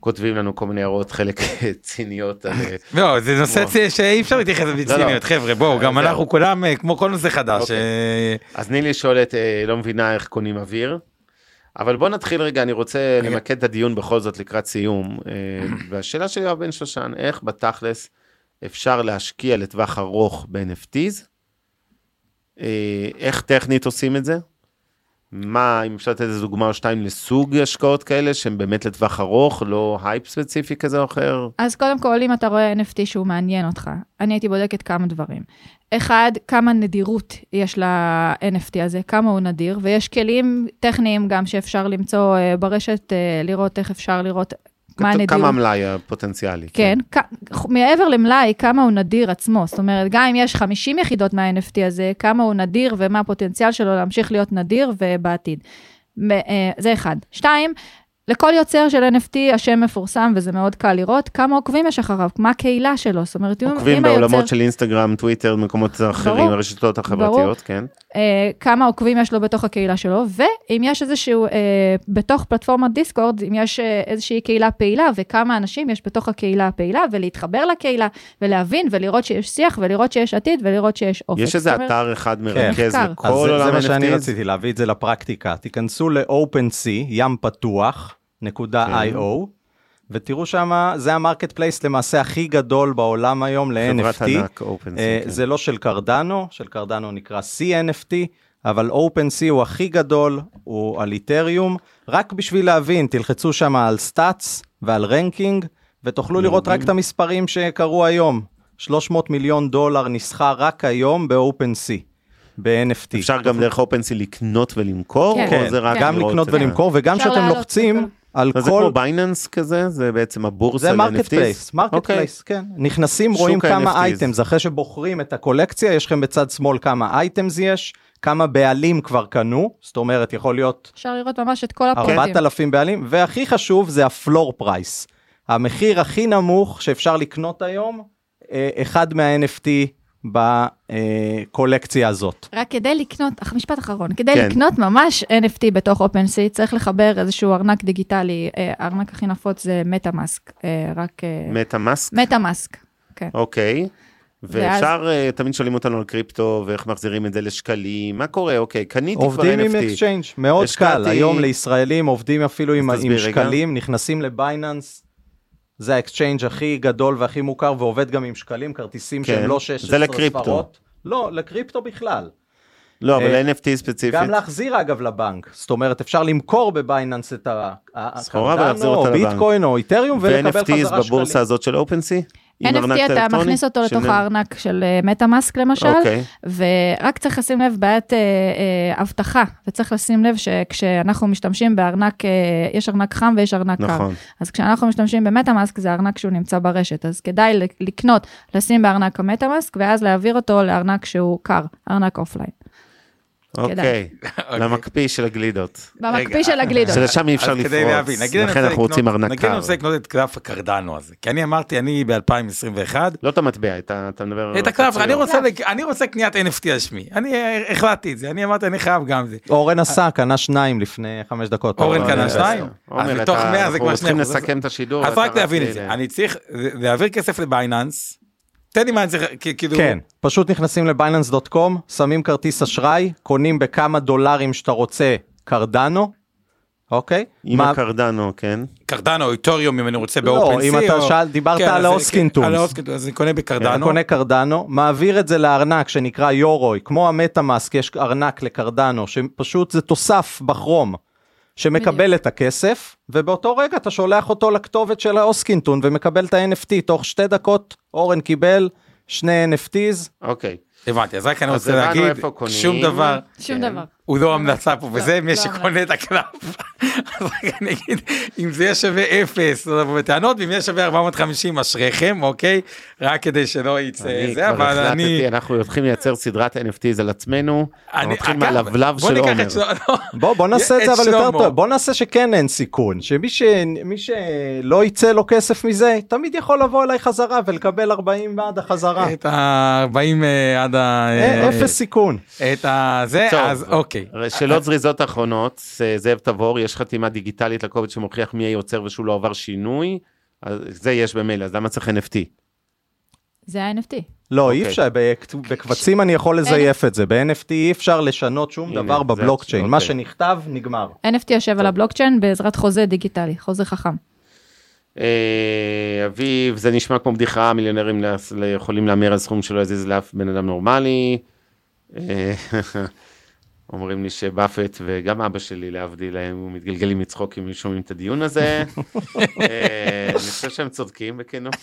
כותבים לנו כל מיני הערות, חלק אה, <laughs> ציניות על... אה, לא, זה נושא וואו. צ- שאי אפשר להתייחס לא, בציניות, חבר'ה, בואו, גם זהו. אנחנו כולם, אה, כמו כל נושא חדש. אוקיי. אה, אז נילי שואלת, אה, לא מבינה איך קונים אוויר. אבל בוא נתחיל רגע, אני רוצה רגע. למקד את הדיון בכל זאת לקראת סיום. אה, והשאלה של יואב בן שושן, איך בתכלס אפשר להשקיע לטווח ארוך ב-NFTs? אה, איך טכנית עושים את זה? מה, אם אפשר לתת איזה דוגמה או שתיים לסוג השקעות כאלה, שהן באמת לטווח ארוך, לא הייפ ספציפי כזה או אחר? אז קודם כל, אם אתה רואה NFT שהוא מעניין אותך, אני הייתי בודקת כמה דברים. אחד, כמה נדירות יש ל-NFT הזה, כמה הוא נדיר, ויש כלים טכניים גם שאפשר למצוא אה, ברשת, אה, לראות איך אפשר לראות מה הנדירות. כמה המלאי הפוטנציאלי? כן, כ- מעבר למלאי, כמה הוא נדיר עצמו. זאת אומרת, גם אם יש 50 יחידות מה-NFT הזה, כמה הוא נדיר ומה הפוטנציאל שלו להמשיך להיות נדיר ובעתיד. אה, זה אחד. שתיים, לכל יוצר של NFT השם מפורסם וזה מאוד קל לראות כמה עוקבים יש אחריו, מה הקהילה שלו. זאת אומרת, אם- עוקבים אם בעולמות היוצר, של אינסטגרם, טוויטר, מקומות אחרים, ברור. הרשתות ברור. החברתיות, כן. אה, כמה עוקבים יש לו בתוך הקהילה שלו, ואם יש איזשהו, אה, בתוך פלטפורמת דיסקורד, אם יש אה, איזושהי קהילה פעילה, וכמה אנשים יש בתוך הקהילה הפעילה, ולהתחבר לקהילה, ולהבין, ולראות שיש שיח, ולראות שיש עתיד, ולראות שיש אופק. יש איזה אומרת, אתר אחד מרכז מחקר. לכל עולם זה מה שאני? רציתי להביא את זה לפרקטיקה. תיכנסו ל-OpenSea, ים פתוח, נקודה כן. .io, ותראו שם, זה ה marketplace למעשה הכי גדול בעולם היום ל-NFT. חברת ענק, OpenSea, אה, כן. זה לא של קרדנו, של קרדנו נקרא CNFT, אבל OpenSea הוא הכי גדול, הוא על איתריום. רק בשביל להבין, תלחצו שם על stats ועל ranking, ותוכלו לראות רק את המספרים שקרו היום. 300 מיליון דולר נסחר רק היום ב-OpenSea, ב-NFT. אפשר גם דרך OpenSea לקנות ולמכור, כן. או זה רק כן. גם לקנות את ה- ולמכור, וגם כשאתם לוחצים על אז זה כל... כמו בייננס כזה? זה בעצם הבורסה זה ל-NFTs? marketplace, market. place, כן. נכנסים, רואים כמה. items, אחרי שבוחרים את הקולקציה, יש לכם בצד שמאל כמה items יש, כמה בעלים כבר קנו, זאת אומרת, יכול להיות אפשר לראות ממש את כל הפרטים. 4,000 בעלים, והכי חשוב זה ה floor price. המחיר הכי נמוך שאפשר לקנות היום, אה, אחד מה-NFT בקולקציה הזאת. רק כדי לקנות, אך, משפט אחרון, כדי כן. לקנות ממש NFT בתוך OpenSea, צריך לחבר איזשהו ארנק דיגיטלי, אה, הארנק הכי נפוץ זה MetaMask, אה, רק... MetaMask? MetaMask, כן. אוקיי. ואז- ואפשר, אה, תמיד שואלים אותנו על קריפטו, ואיך מחזירים את זה לשקלים, מה קורה? אוקיי, קניתי כבר עובדים עם NFT. exchange, מאוד השקעתי- קל, היום לישראלים עובדים אפילו עם, עם רגע. שקלים, נכנסים ל Binance, זה ה exchange הכי גדול והכי מוכר, ועובד גם עם שקלים, כרטיסים כן, שהם לא זה 16 לקריפטו. ספרות. לא, לקריפטו בכלל. לא, אבל אה, NFT ספציפית. גם להחזיר אגב לבנק, זאת אומרת אפשר למכור ב Binance את הקרדנו, או. ביטקוין או איתריום ולקבל חזרה ו-NFTs שקלים. בבורסה הזאת של OpenSea? NFT אתה? מכניס אותו לתוך הארנק של MetaMask למשל, אוקיי. ורק צריך לשים לב בעיית אה, אה, אבטחה, וצריך לשים לב שכשאנחנו משתמשים בארנק, אה, יש ארנק חם ויש ארנק קר. נכון. אז כשאנחנו משתמשים ב MetaMask זה ארנק שהוא נמצא ברשת, אז כדאי לקנות, לשים בארנק ה MetaMask, ואז להעביר אותו לארנק שהוא קר, ארנק offline. אוקיי, למקפיא של הגלידות. במקפיא של הגלידות. שלשם אי אפשר לפרוץ, לכן אנחנו רוצים ארנק נגיד אני. רוצה לקנות את קלף הקרדנו הזה, כי אני אמרתי, אני ב-2021, לא את המטבע, אתה מדבר... את הקלף. אני רוצה לק- אני רוצה קניית NFT על שמי, אני אה, החלטתי את זה, אני אמרתי, אני חייב גם זה. אורן עשה, קנה שניים לפני חמש דקות. אורן קנה שניים? עומר, אז אתה- מתוך 100 זה אנחנו כבר צריכים 2%. לסכם את השידור. אז רק להבין את זה, אני צריך להעביר כסף ל Binance, תן לי מה אני צריך, כי- כאילו, כן, פשוט נכנסים ל Binance.com, שמים כרטיס אשראי, קונים בכמה דולרים שאתה רוצה קרדנו, אוקיי? עם מה- הקרדנו, כן. קרדנו או איתריום אם אני רוצה לא, באופן אם אתה שאל- דיברת על ה Hoskintons. על ה Hoskintons, אז אני קונה בקרדנו. קונה קרדנו, מעביר את זה לארנק שנקרא יורוי, כמו ה MetaMask יש ארנק לקרדנו, שפשוט זה תוסף ב Chrome, שמקבל את הכסף, ובאותו רגע אתה שולח אותו לכתובת של האוסקינטון ומקבל את ה-NFT, תוך שתי דקות אורן קיבל שני NFTs, אוקיי. הבנתי, אז רק אני רוצה להגיד. שום דבר, שום כן. דבר. הוא לא המלצה פה, וזה מי לא שקונה את הקלף. אז רק אני אגיד, אם זה יהיה שווה אפס, לא לבוא בטענות, ואם יהיה שווה 450, אשריכם, אוקיי? רק כדי שלא יצא אני זה, אבל אני... אנחנו הולכים לייצר סדרת NFTs על עצמנו. אנחנו אגב, מהלבלב של עומר. לא. בוא בוא <laughs> נעשה את זה אבל יותר. טוב בוא נעשה שכן אין סיכון שמי שלא יצא לו כסף מזה תמיד יכול לבוא אליי חזרה ולקבל 40 בעד החזרה את ה-40 עד ה... אה, אפס סיכון. את ה... זה. אז אוקיי. שאלות זריזות אחרונות, אה, זאב תבור, יש חתימה דיגיטלית לקובץ שמוכיח מי היוצר ושהוא לא עבר שינוי, אז זה יש במילא, אז למה צריך NFT? זה ה-NFT. לא אי אוקיי. אפשר בק- בקבצים אני יכול לזייף את זה ב-NFT אי אפשר לשנות שום הנה, דבר בבלוקצ'יין מה אוקיי. שנכתב נגמר. NFT יושב על הבלוקצ'יין בעזרת חוזה דיגיטלי, חוזה חכם. אה, אביב, זה נשמע כמו בדיחה, מיליונרים יכולים להמר על סכום שלא יזיז לאף בן אדם נורמלי. <laughs> אומרים לי שבאפט וגם אבא שלי להבדיל הם מתגלגלים מצחוק אם הם שומעים את הדיון הזה. <laughs> אה, אני חושב שהם צודקים בכנות.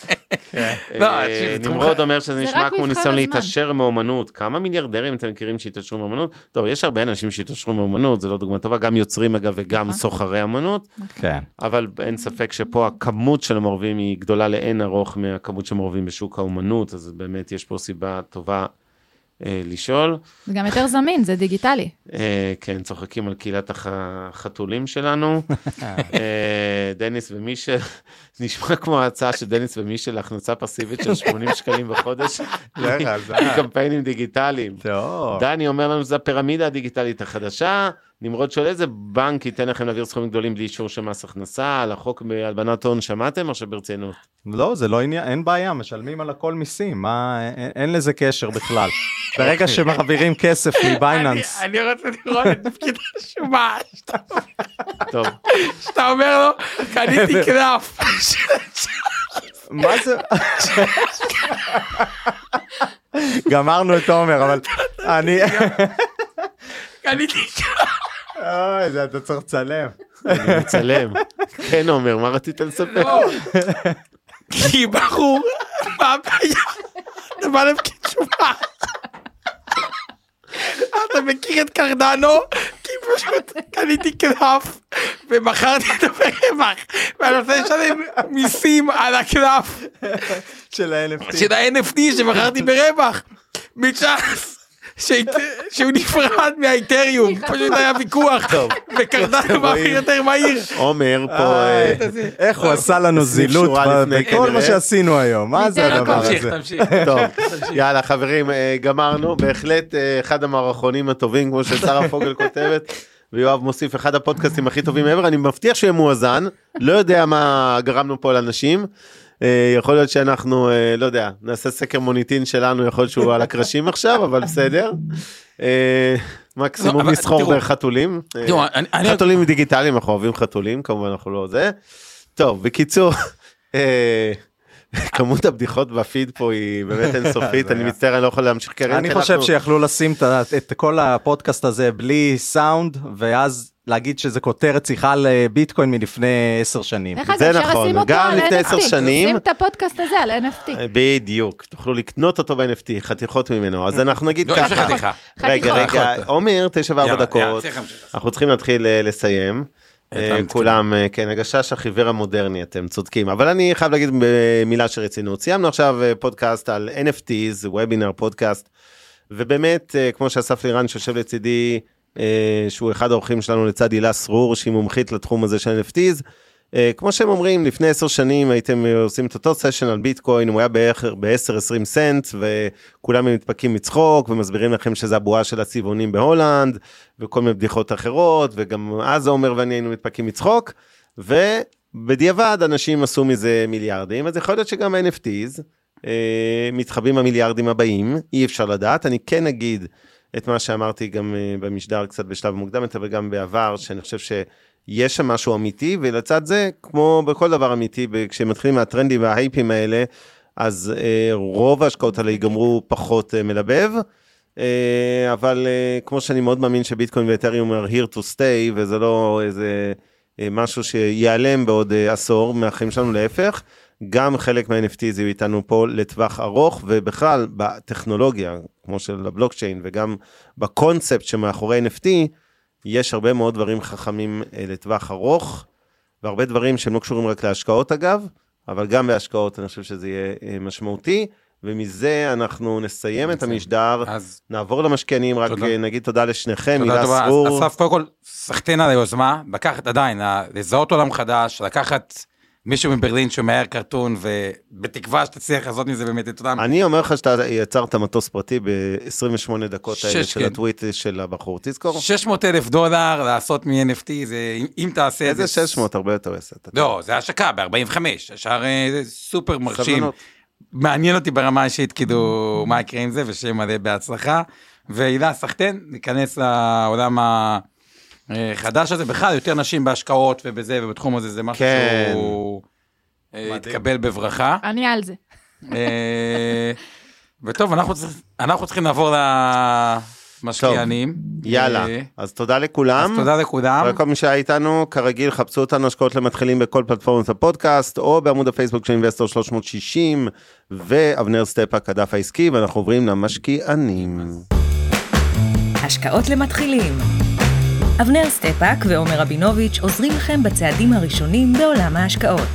לא, אה, זה נמרוד אומר שזה זה נשמע כמו ניסיון. להתעשר מאומנות. כמה מיליארדרים אתם מכירים שהתעשרו מאומנות? טוב, יש הרבה אנשים שהתעשרו מאומנות, זה לא דוגמה טובה, גם יוצרים אגב וגם נכון. סוחרי אמנות. כן. אבל אין ספק שפה הכמות של המעורבים היא גדולה לאין ארוך מהכמות שמעורבים בשוק האומנות, אז באמת יש פה סיבה טובה לשאול. זה גם יותר זמין, זה דיגיטלי. אה, כן, צוחקים על קהילת הח- החתולים שלנו. <laughs> אה, דניס ומישל, <laughs> נשמע כמו ההצעה של דניס ומישל להכנסה פסיבית של 80 שקלים בחודש, קמפיינים דיגיטליים. טוב. דני אומר לנו שזה הפירמידה הדיגיטלית החדשה. נמרוד שואל איזה בנק ייתן לכם להעביר סכומים גדולים בלי אישור של מס הכנסה, על החוק בהלבנת הון שמעתם או שברצינות? לא זה לא עניין אין בעיה משלמים על הכל מיסים מה אין, אין לזה קשר בכלל. ברגע שמעבירים כסף מבייננס. אני אני רוצה לראות את תפקיד השומה, שאתה- אומר לו, קניתי קלף. מה זה? גמרנו את עומר אבל אני קניתי. אוי זה אתה צריך לצלם. אני מצלם. כן עומר, מה רצית לספר? לא. כי בחור, מה הבעיה? אתה בא לפקיד שומה. אתה מכיר את קרדנו? כי פשוט קניתי קלף ומכרתי אותו ברווח ואני רוצה לשלם מיסים על הקלף של ה-NFT. של ה-NFT שמכרתי ברווח. מצ'אנס. שהוא נפרד מהאיתריום, פשוט היה ויכוח, וקרדנו מעביר יותר מהיר. עומר פה, איי, אה, איך הוא עשה לנו זילות בכל מה. שעשינו היום. מה זה הדבר הזה. תמשיך. טוב, יאללה חברים, אה, גמרנו, בהחלט אה, אחד המערכונים הטובים, כמו ששרה <laughs> פוגל כותבת, ויואב מוסיף, אחד הפודקאסטים הכי טובים ever, אני מבטיח שיהיה מואזן, לא יודע מה גרמנו פה לאנשים. אה, יכול להיות שאנחנו, אה, לא יודע, נעשה סקר מוניטין שלנו, יכול להיות שהוא על הקרשים עכשיו, אבל בסדר. אה, מקסימום תראו, בחתולים. חתולים דיגיטליים, אנחנו אוהבים חתולים, כמובן אנחנו לא זה. טוב, בקיצור, כמות הבדיחות בפיד פה היא באמת <laughs> אינסופית, אני. מצטער, אני לא יכול להמשיך כרגע. אני חושב שיכלו לשים את כל הפודקאסט הזה בלי סאונד, ואז להגיד שזה כותרת שיחה על אה, ביטקוין מלפני עשר שנים. זה נכון, גם לפני NFT. עשר שנים- שים את הפודקאסט הזה על NFT. בדיוק, תוכלו לקנות אותו ב-NFT, חתיכות ממנו, אז אנחנו נגיד לא, ככה. חתיכה. רגע. רגע, עומר, תשע וארבע דקות. אנחנו צריכים להתחיל אה, לסיים. אה. כולם, אה, כן, הגשש החיוור המודרני, אתם צודקים, אבל אני חייב להגיד במילה של רצינות. סיימנו עכשיו אה, פודקאסט על NFTs, וובינר פודקאסט, ובאמת, אה, כמו שאסף לירן שיושב לצידי, אה, שהוא אחד האורחים שלנו לצד הילה סרור, שהיא מומחית לתחום הזה של NFTs, אה, כמו שהם אומרים, לפני עשר שנים הייתם אה, עושים את אותו session על ביטקוין, הוא היה בערך ב-10-20 סנט, וכולם מתפקעים מצחוק, ומסבירים לכם שזה הבועה של הצבעונים בהולנד, וכל מיני בדיחות אחרות, וגם אז עומר ואני היינו מתפקים מצחוק, ובדיעבד אנשים עשו מזה מיליארדים, אז יכול להיות שגם ה-NFTs אה, מתחבאים המיליארדים הבאים, אי אפשר לדעת, אני כן אגיד את מה שאמרתי גם אה, במשדר קצת בשלב מוקדם יותר וגם בעבר, שאני חושב שיש שם משהו אמיתי, ולצד זה, כמו בכל דבר אמיתי, כשמתחילים מהטרנדים וההייפים האלה, אז אה, רוב ההשקעות האלה ייגמרו פחות אה, מלבב. אה, אבל אה, כמו שאני מאוד מאמין שביטקוין ואתריום are here to stay, וזה לא איזה אה, משהו שיעלם בעוד אה, עשור מהחיים שלנו, להפך. גם חלק מה-NFTs יהיו איתנו פה לטווח ארוך, ובכלל בטכנולוגיה, כמו של הבלוקצ'יין, וגם בקונספט שמאחורי NFT, יש הרבה מאוד דברים חכמים אה, לטווח ארוך, והרבה דברים שהם לא קשורים רק להשקעות אגב, אבל גם בהשקעות אני חושב שזה יהיה אה, משמעותי, ומזה אנחנו נסיים את המשדר, אז נעבור למשקיענים, רק תודה. אה, נגיד תודה לשניכם. אז סרור. אסף, קודם כל, סחטיין על היוזמה, לקחת עדיין, לזהות עולם חדש, לקחת מישהו מברלין שמאייר קרטון, ובתקווה שתצליח לעשות מזה באמת את אותם... אני אומר לך שאתה יצרת מטוס פרטי ב-28 דקות האלה של כן. הטוויט של הבחור, תזכור. 600 אלף דולר לעשות מ-NFT, זה, אם- אם תעשה את זה... איזה 600, הרבה יותר עשר. אתה לא, זה השקה ב-45, השאר אה, זה סופר מרשים. סבלנות. מעניין אותי ברמה האישית, כאילו, מה יקרה עם זה, ושיהיה מלא בהצלחה. והילה סחטיין, ניכנס לעולם החדש הזה. בכלל, יותר נשים בהשקעות ובזה, ובתחום הזה, זה משהו כן. שהוא אה, מדהים. התקבל בברכה. אני על זה. אה, וטוב, אנחנו צריכים- אנחנו צריכים לעבור למשקיענים. יאללה, אה, אז תודה אז לכולם. תודה לכולם. ולכל מי שהיה איתנו, כרגיל, חפשו אותנו השקעות למתחילים בכל פלטפורמות הפודקאסט, או בעמוד הפייסבוק של אינבסטור 360, ואבנר סטפאק, הדף הכלכלי, ואנחנו עוברים למשקיענים. השקעות למתחילים. אבנר סטפאק ועומר רבינוביץ' עוזרים לכם בצעדים הראשונים בעולם ההשקעות.